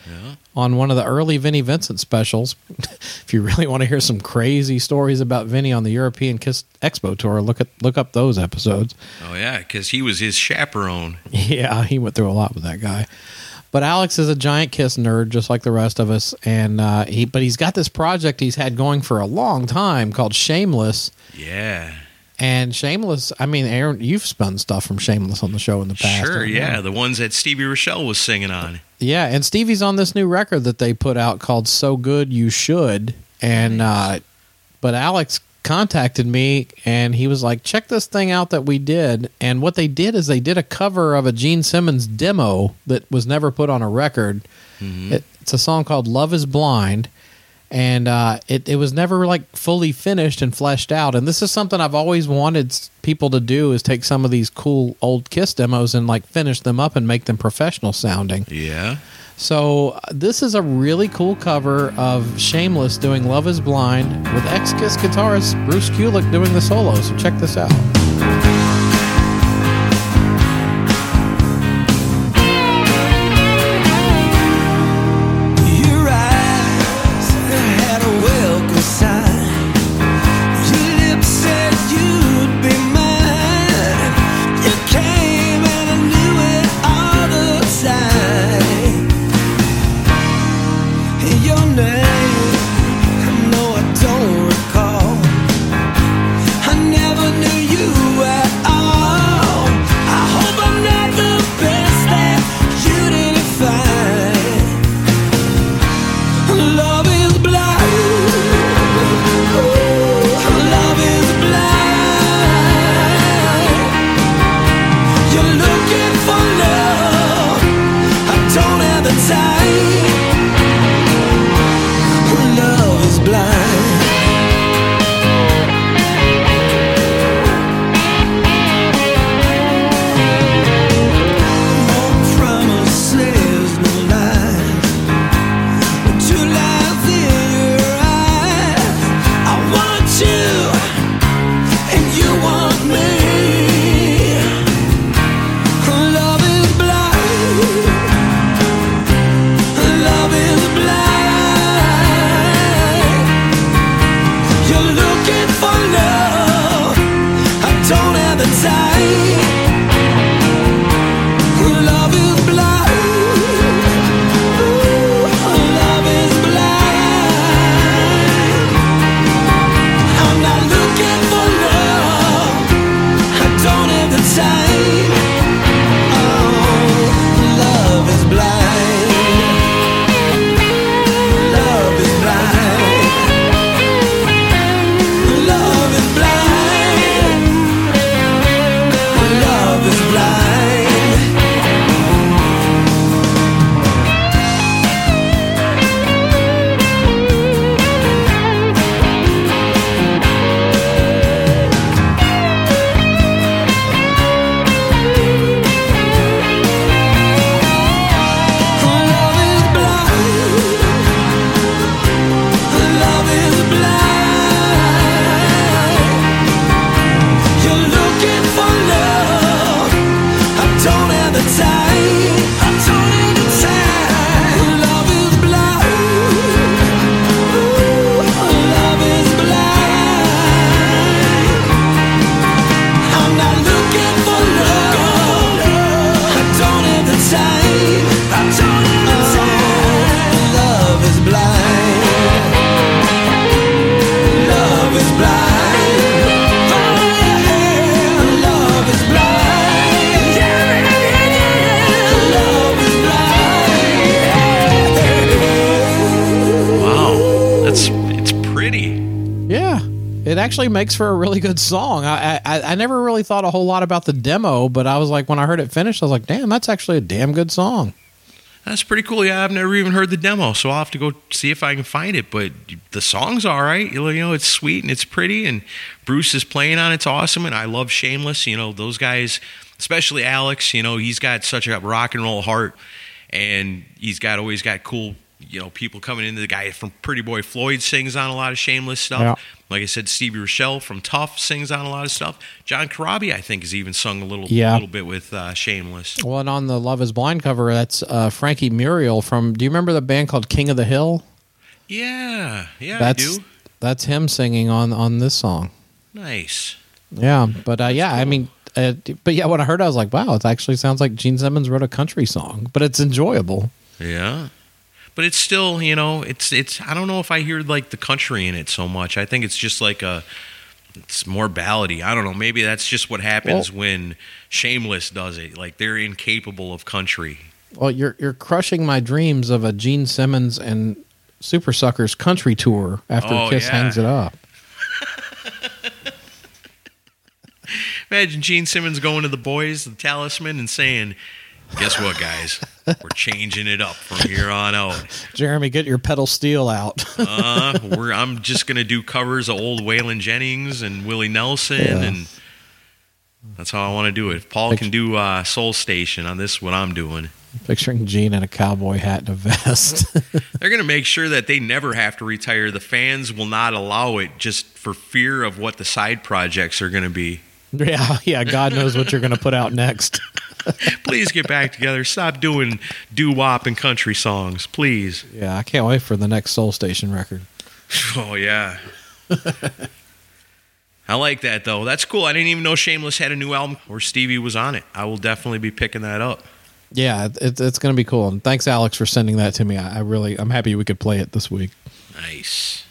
on one of the early Vinnie Vincent specials. if you really want to hear some crazy stories about Vinnie on the European Kiss Expo tour, look at look up those episodes. Oh, yeah, because he was his chaperone. Yeah, he went through a lot with that guy. But Alex is a giant Kiss nerd, just like the rest of us, and uh, he. But he's got this project he's had going for a long time called Shameless. Yeah. And Shameless, I mean, Aaron, you've spun stuff from Shameless on the show in the past. Sure, you? yeah. The ones that Stevie Rachelle was singing on. Yeah, and Stevie's on this new record that they put out called "So Good You Should," and uh, but Alex contacted me and he was like, "Check this thing out that we did." And what they did is they did a cover of a Gene Simmons demo that was never put on a record. Mm-hmm. It, it's a song called "Love Is Blind." And uh, it, it was never like fully finished and fleshed out. And this is something I've always wanted people to do is take some of these cool old Kiss demos and like finish them up and make them professional sounding. Yeah. So uh, this is a really cool cover of Shameless doing "Love Is Blind" with ex-Kiss guitarist Bruce Kulick doing the solo. So check this out. Actually makes for a really good song. I, I I never really thought a whole lot about the demo, but I was like, when I heard it finished, I was like, damn, that's actually a damn good song. That's pretty cool. Yeah, I've never even heard the demo, so I'll have to go see if I can find it. But the song's all right. You know, it's sweet and it's pretty, and Bruce is playing on it's awesome. And I love Shameless. You know, those guys, especially Alex. You know, he's got such a rock and roll heart, and he's got always got cool. You know, people coming into the guy from Pretty Boy Floyd sings on a lot of Shameless stuff. Yeah. Like I said, Stevie Rachelle from Tuff sings on a lot of stuff. John Corabi, I think, has even sung a little, Yeah. little bit with uh, Shameless. Well, and on the Love Is Blind cover, that's uh, Frankie Muriel from. Do you remember the band called King of the Hill? Yeah, yeah, That's I do. that's him singing on on this song. Nice. Yeah, but uh, yeah, I mean, uh, but yeah, when I heard, it, I was like, wow, it actually sounds like Gene Simmons wrote a country song, but it's enjoyable. Yeah. But it's still, you know, it's it's I don't know if I hear like the country in it so much. I think it's just like a it's more ballady. I don't know. Maybe that's just what happens when Shameless does it. Like they're incapable of country. Well, you're you're crushing my dreams of a Gene Simmons and Super Suckers country tour after Oh, Kiss yeah. hangs it up. Imagine Gene Simmons going to the boys, the talisman, and saying, Guess what, guys? We're changing it up from here on out. Jeremy, get your pedal steel out. Uh, we're, I'm just going to do covers of old Waylon Jennings and Willie Nelson, Yeah. and that's how I want to do it. If Paul can do uh, Soul Station on this, what I'm doing. Picturing Gene in a cowboy hat and a vest. They're going to make sure that they never have to retire. The fans will not allow it just for fear of what the side projects are going to be. yeah, yeah. God knows what you're going to put out next. Please get back together. Stop doing doo wop and country songs, please. Yeah, I can't wait for the next Soul Station record. Oh, yeah. I like that, though. That's cool. I didn't even know Shameless had a new album or Stevie was on it. I will definitely be picking that up. Yeah, it, it's it's going to be cool. And thanks, Alex, for sending that to me. I, I really, I'm happy we could play it this week. Nice.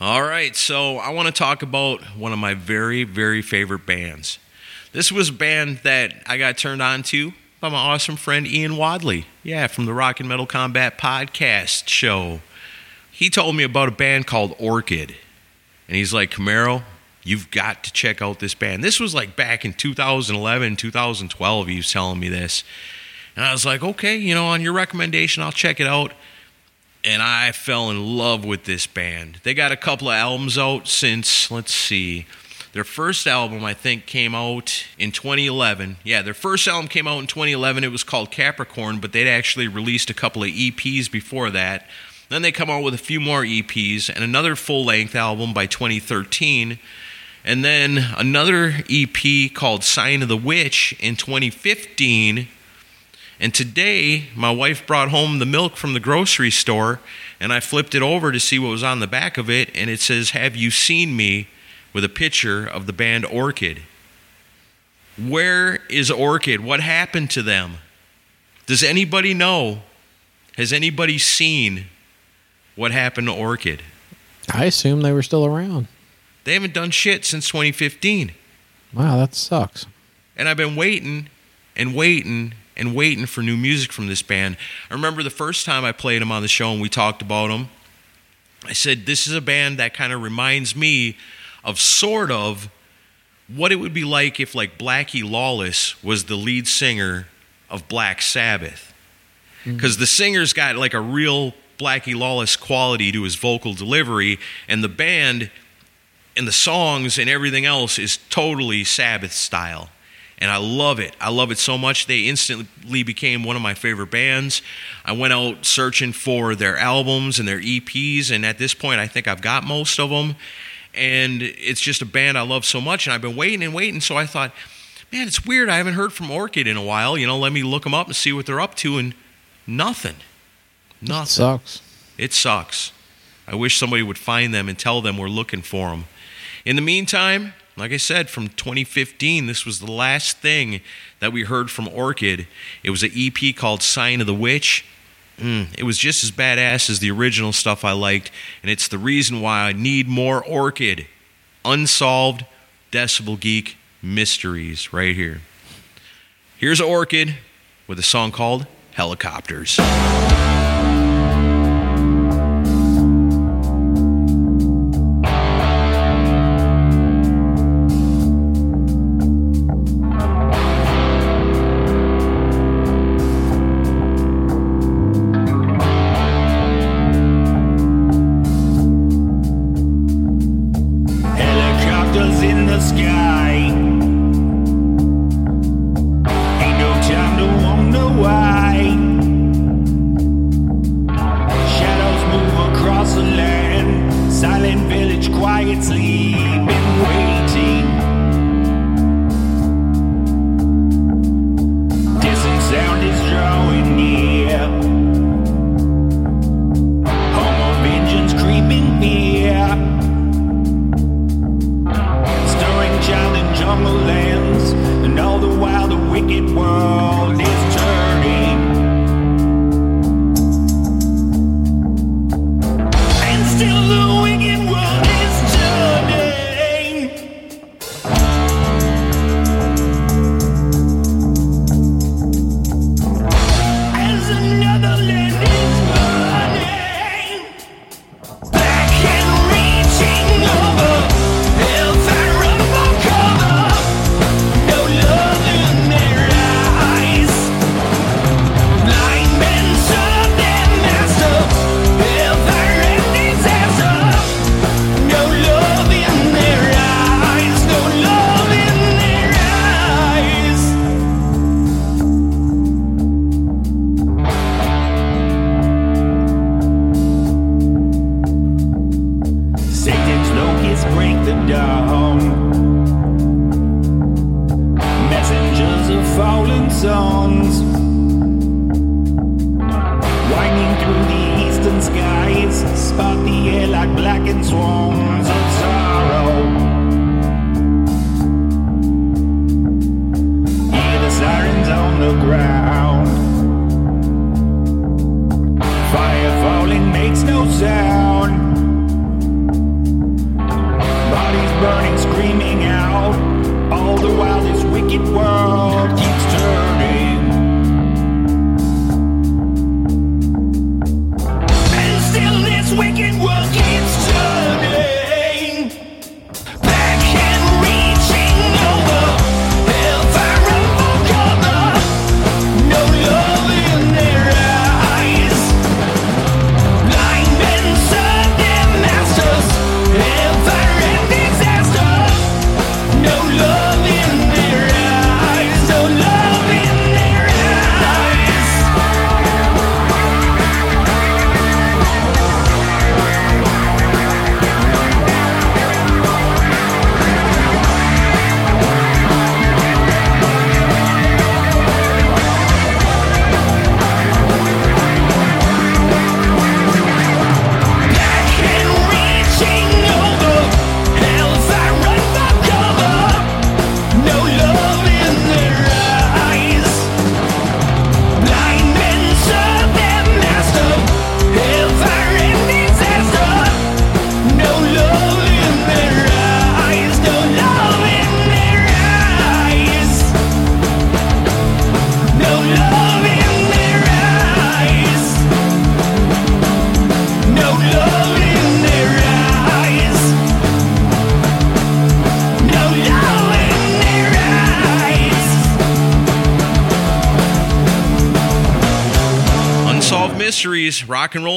All right, so I want to talk about one of my very, very favorite bands. This was a band that I got turned on to by my awesome friend Ian Wadley. Yeah, from the Rock and Metal Combat podcast show. He told me about a band called Orchid. And he's like, Camaro, you've got to check out this band. This was like back in 2011, 2012, he was telling me this. And I was like, okay, you know, on your recommendation, I'll check it out and I fell in love with this band. They got a couple of albums out since, let's see, their first album, I think, came out in 2011. Yeah, their first album came out in 2011. It was called Capricorn, but they'd actually released a couple of EPs before that. Then they come out with a few more EPs and another full length album by 2013. And then another EP called Sign of the Witch in 2015. And today, my wife brought home the milk from the grocery store, and I flipped it over to see what was on the back of it, and it says, Have you seen me? With a picture of the band Orchid. Where is Orchid? What happened to them? Does anybody know? Has anybody seen what happened to Orchid? I assume they were still around. They haven't done shit since 2015. Wow, that sucks. And I've been waiting and waiting and waiting for new music from this band. I remember the first time I played them on the show and we talked about them. I said, This is a band that kind of reminds me of sort of what it would be like if, like, Blackie Lawless was the lead singer of Black Sabbath. Mm-hmm. Because the singer's got like a real Blackie Lawless quality to his vocal delivery, and the band and the songs and everything else is totally Sabbath style. And I love it. I love it so much. They instantly became one of my favorite bands. I went out searching for their albums and their EPs, and at this point, I think I've got most of them. And it's just a band I love so much, and I've been waiting and waiting. So I thought, man, it's weird. I haven't heard from Orchid in a while. You know, let me look them up and see what they're up to, and nothing. Nothing. Sucks. It sucks. I wish somebody would find them and tell them we're looking for them. In the meantime, like I said, from 2015, this was the last thing that we heard from Orchid. It was an EP called Sign of the Witch. Mm, it was just as badass as the original stuff I liked, and it's the reason why I need more Orchid. Unsolved Decibel Geek mysteries right here. Here's Orchid with a song called Helicopters.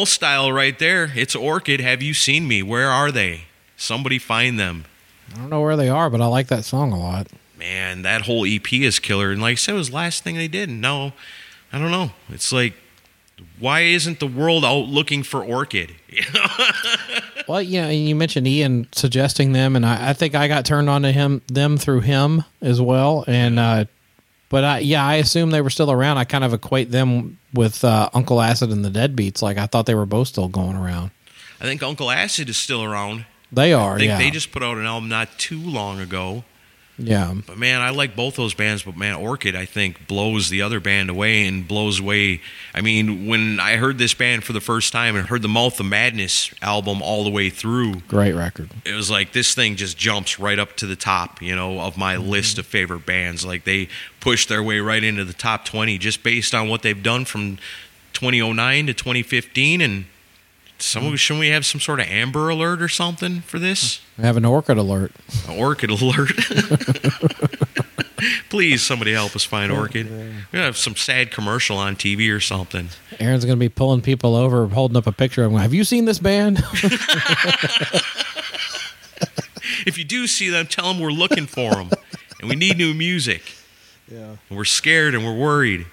Style right there. It's Orchid. Have you seen me? Where are they? Somebody find them. I don't know where they are, but I like that song a lot. Man, that whole EP is killer. And like I said, it was the last thing they did. No, I don't know. It's like, why isn't the world out looking for Orchid? Well, yeah, and you mentioned Ian suggesting them, and I, I think I got turned on to him them through him as well. And uh, but I, yeah, I assume they were still around. I kind of equate them with uh, Uncle Acid and the Deadbeats. Like I thought they were both still going around. I think Uncle Acid is still around. They are. I think yeah. they just put out an album not too long ago. Yeah. But man, I like both those bands. But man, Orchid, I think, blows the other band away and blows away. I mean, when I heard this band for the first time and heard the Mouth of Madness album all the way through, Great record. it was like this thing just jumps right up to the top, you know, of my Mm-hmm. list of favorite bands. Like they push their way right into the top 20 just based on what they've done from 2009 to 2015 and some shouldn't we have some sort of amber alert or something for this? I have an orchid alert. An Orchid alert. Please, somebody help us find Orchid. We're gonna have some sad commercial on TV or something. Aaron's going to be pulling people over, holding up a picture of them. Have you seen this band? if you do see them, tell them we're looking for them, and we need new music. Yeah. And we're scared and we're worried,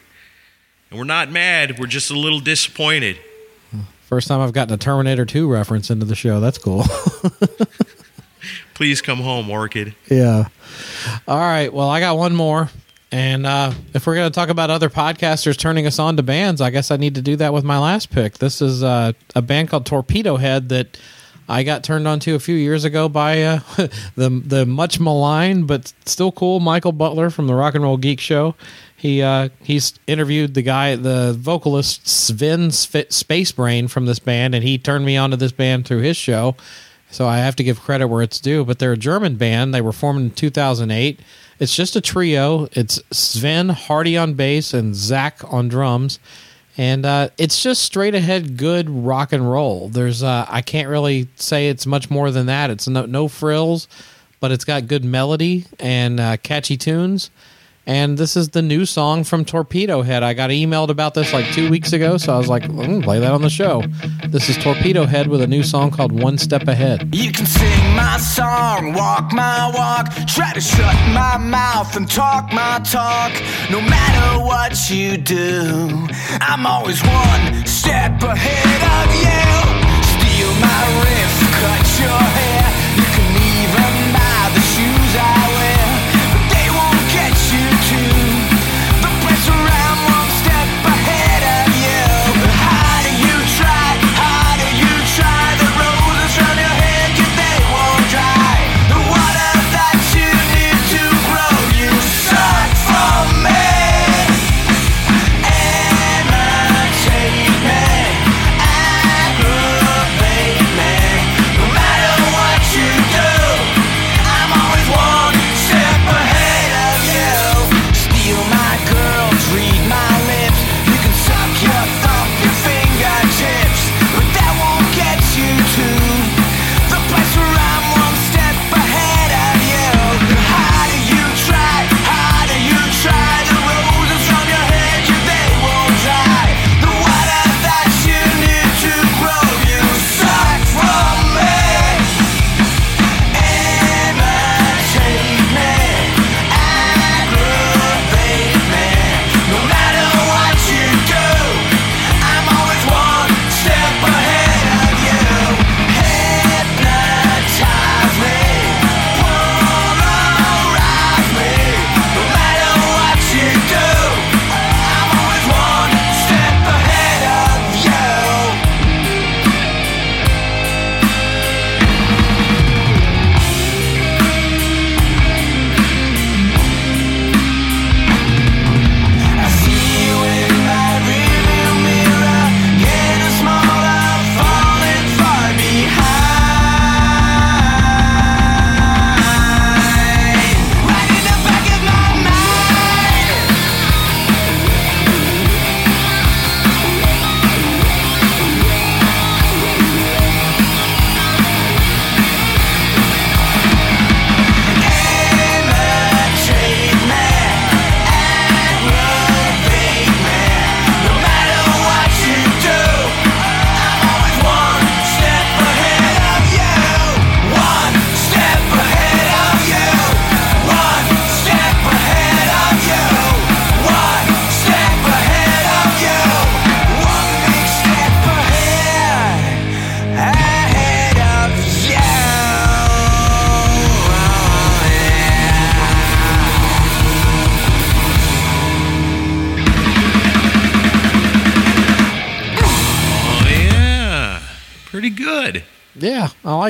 and we're not mad. We're just a little disappointed. First time I've gotten a Terminator 2 reference into the show. That's cool. Please come home, Orchid. yeah. All right. Well, I got one more. And uh, if we're going to talk about other podcasters turning us on to bands, I guess I need to do that with my last pick. This is uh, a band called Torpedo Head that I got turned on to a few years ago by uh, the the much maligned but still cool Michael Butler from the Rock and Roll Geek Show. He uh, he's interviewed the guy, the vocalist Sven Sp- Space Brain from this band, and he turned me on to this band through his show. So I have to give credit where it's due. But they're a German band. They were formed in 2008. It's just a trio. It's Sven Hardy on bass and Zach on drums, and uh, it's just straight ahead good rock and roll. There's uh, I can't really say it's much more than that. It's no, no frills, but it's got good melody and uh, catchy tunes. And this is the new song from Torpedo Head. I got emailed about this like two weeks ago, so I was like, I'm gonna play that on the show. This is Torpedo Head with a new song called One Step Ahead. You can sing my song, walk my walk, try to shut my mouth and talk my talk. No matter what you do, I'm always one step ahead of you. Steal my riff, cut your hair. You can even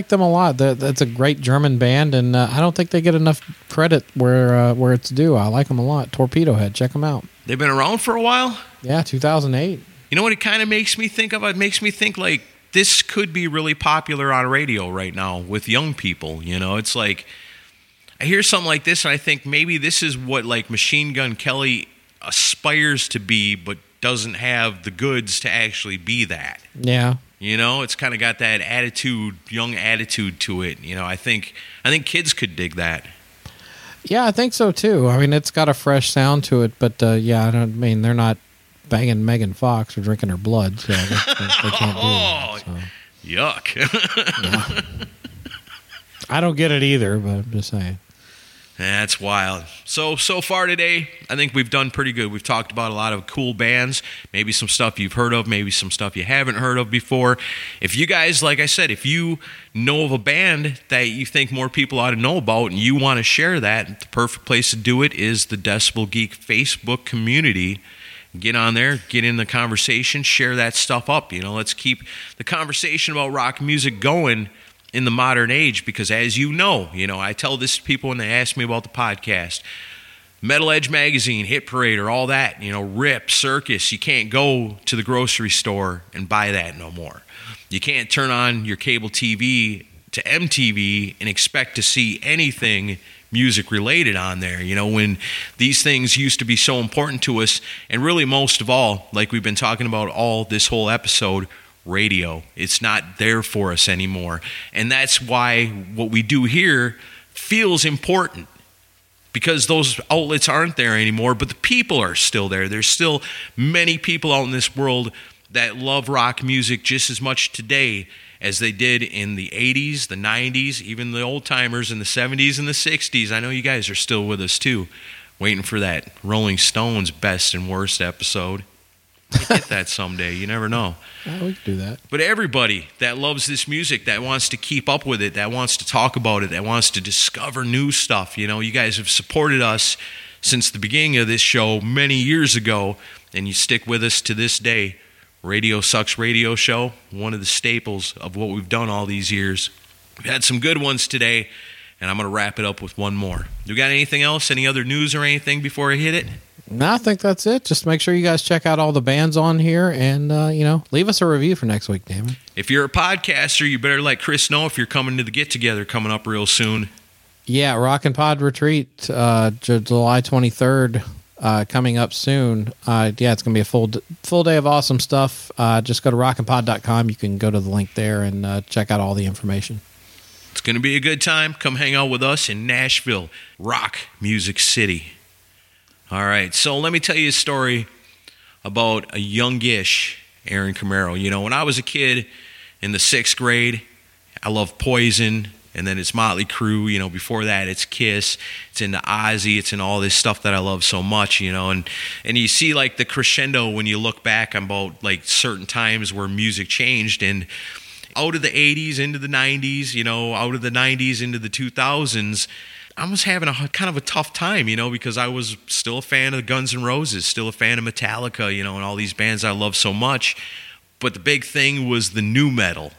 like them a lot. That- That's a great German band, and uh, I don't think they get enough credit where uh, where it's due. I like them a lot. Torpedo Head, check them out. They've been around for a while. Yeah, 2008. You know what it kind of makes me think of? It makes me think like this could be really popular on radio right now with young people. You know, it's like I hear something like this and I think maybe this is what like Machine Gun Kelly aspires to be, but doesn't have the goods to actually be that. Yeah, You know, it's kind of got that attitude, young attitude to it. You know, I think I think kids could dig that. yeah, I think so too. I mean, it's got a fresh sound to it, but uh, yeah, I don't I mean they're not banging Megan Fox or drinking her blood, so they, they can't do that. So. Yuck. I don't get it either, but I'm just saying. That's wild. So, so far today, I think we've done pretty good. We've talked about a lot of cool bands, maybe some stuff you've heard of, maybe some stuff you haven't heard of before. If you guys, like I said, if you know of a band that you think more people ought to know about and you want to share that, the perfect place to do it is the Decibel Geek Facebook community. Get on there, get in the conversation, share that stuff up. You know, let's keep the conversation about rock music going in the modern age because as you know, you know, I tell this to people when they ask me about the podcast. Metal Edge magazine, Hit Parader, all that, you know, Rip, Circus, you can't go to the grocery store and buy that no more. You can't turn on your cable TV to MTV and expect to see anything music related on there. You know, when these things used to be so important to us, and really most of all, like we've been talking about all this whole episode, radio. It's not there for us anymore. And that's why what we do here feels important because those outlets aren't there anymore, but the people are still there. There's still many people out in this world that love rock music just as much today as they did in the 80s, the 90s, even the old timers in the 70s and the 60s. I know you guys are still with us too, waiting for that Rolling Stones best and worst episode. Get that someday. You never know. We could do that. But everybody that loves this music, that wants to keep up with it, that wants to talk about it, that wants to discover new stuff, you know, you guys have supported us since the beginning of this show many years ago, and you stick with us to this day. Radio Sucks Radio Show, one of the staples of what we've done all these years. We've had some good ones today, and I'm going to wrap it up with one more. You got anything else? Any other news or anything before I hit it? No, I think that's it. Just make sure you guys check out all the bands on here and, uh, you know, leave us a review for next week, damn it. If you're a podcaster, you better let Chris know if you're coming to the get together coming up real soon. Yeah, Rock and Pod Retreat, uh, July 23rd, uh, coming up soon. Uh, yeah, it's going to be a full full day of awesome stuff. Uh, just go to rockandpod.com. You can go to the link there and uh, check out all the information. It's going to be a good time. Come hang out with us in Nashville, Rock Music City. All right, so let me tell you a story about a youngish Aaron Camaro. You know, when I was a kid in the sixth grade, I loved Poison, and then it's Motley Crue. You know, before that, it's Kiss. It's into Ozzy. It's in all this stuff that I love so much. You know, and and you see like the crescendo when you look back about like certain times where music changed and out of the 80s into the 90s, you know, out of the 90s into the 2000s, I was having a kind of a tough time, you know, because I was still a fan of Guns N' Roses, still a fan of Metallica, you know, and all these bands I love so much. But the big thing was the nu metal.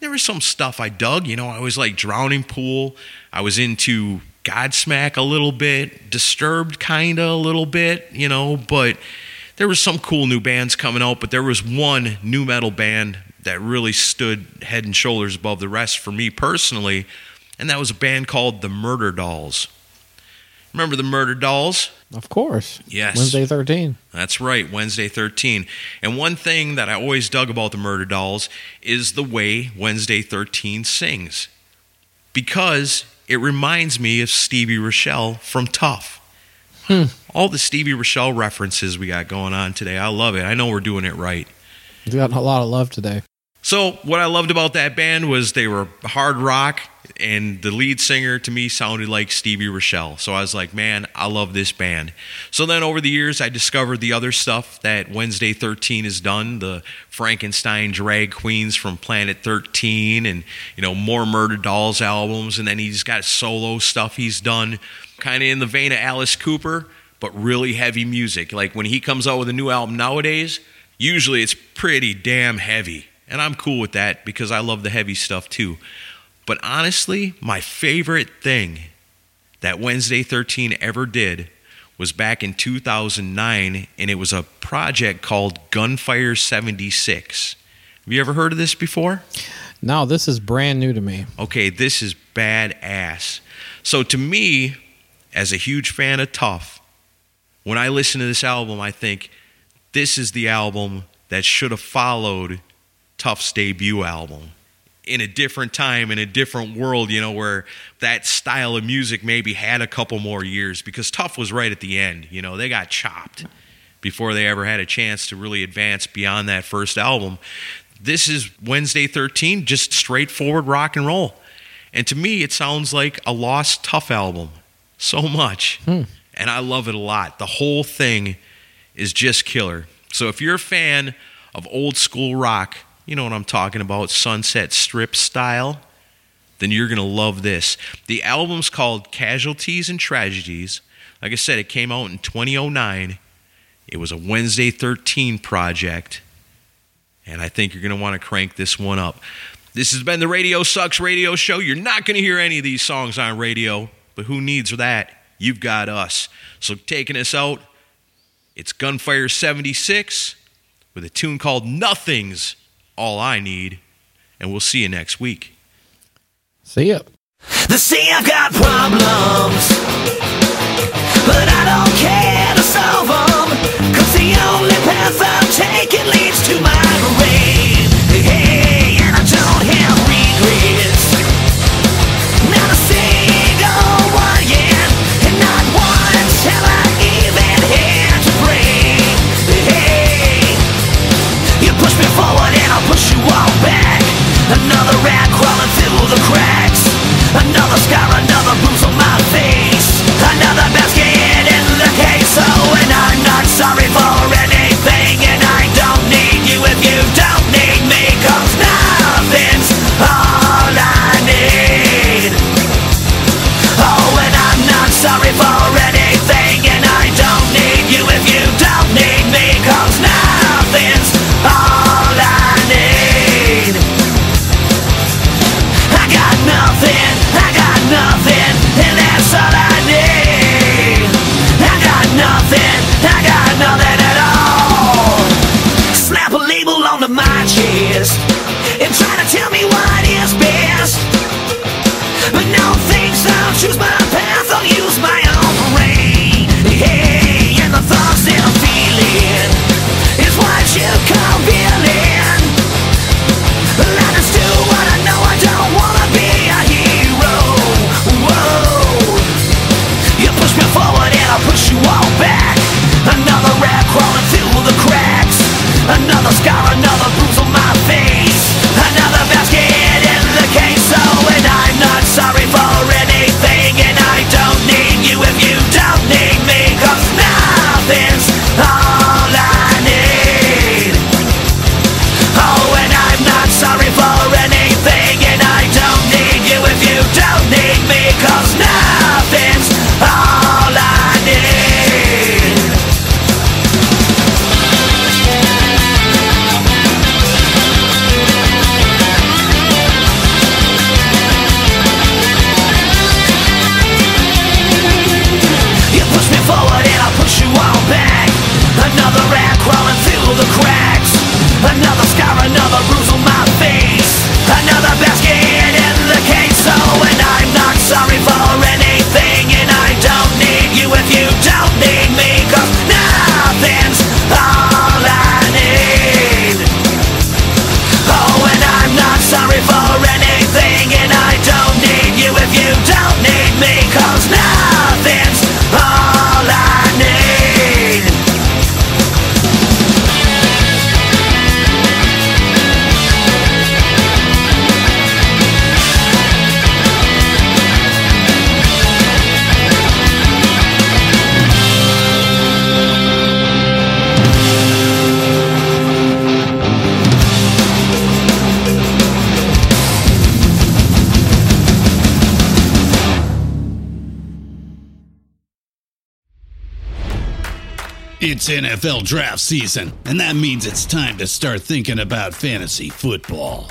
There was some stuff I dug, you know, I was like Drowning Pool. I was into Godsmack a little bit, Disturbed kind of a little bit, you know, but there was some cool new bands coming out, but there was one nu metal band that really stood head and shoulders above the rest for me personally, and that was a band called the Murder Dolls. Remember the Murder Dolls? Of course. Yes. Wednesday 13. That's right, Wednesday 13. And one thing that I always dug about the Murder Dolls is the way Wednesday 13 sings. Because it reminds me of Stevie Rachelle from Tuff. Hmm. All the Stevie Rachelle references we got going on today. I love it. I know we're doing it right. You got a lot of love today. So, what I loved about that band was they were hard rock, and the lead singer to me sounded like Stevie Rachelle. So, I was like, man, I love this band. So, then over the years, I discovered the other stuff that Wednesday 13 has done the Frankenstein drag queens from Planet 13, and, you know, more Murder Dolls albums. And then he's got solo stuff he's done, kind of in the vein of Alice Cooper, but really heavy music. Like when he comes out with a new album nowadays, usually it's pretty damn heavy. And I'm cool with that because I love the heavy stuff too. But honestly, my favorite thing that Wednesday 13 ever did was back in 2009, and it was a project called Gunfire 76. Have you ever heard of this before? No, this is brand new to me. Okay, this is badass. So to me, as a huge fan of Tuff, when I listen to this album, I think this is the album that should have followed Tuff's debut album in a different time, in a different world, you know, where that style of music maybe had a couple more years because Tuff was right at the end. You know, they got chopped before they ever had a chance to really advance beyond that first album. This is Wednesday 13, just straightforward rock and roll. And to me, it sounds like a lost Tuff album so much. Hmm. And I love it a lot. The whole thing is just killer. So if you're a fan of old school rock, you know what I'm talking about, Sunset Strip style, then you're going to love this. The album's called Casualties and Tragedies. Like I said, it came out in 2009. It was a Wednesday 13 project. And I think you're going to want to crank this one up. This has been the Radio Sucks Radio Show. You're not going to hear any of these songs on radio, but who needs that? You've got us. So taking us out, it's Gunfire 76 with a tune called Nothing's All I Need. And we'll see you next week. See ya. They say I've got problems, but I don't care to solve them. Cause the only path I'm taking leads to my Rat crawling through the cracks. Another scar, another bruise Scar, another NFL draft season, and that means it's time to start thinking about fantasy football.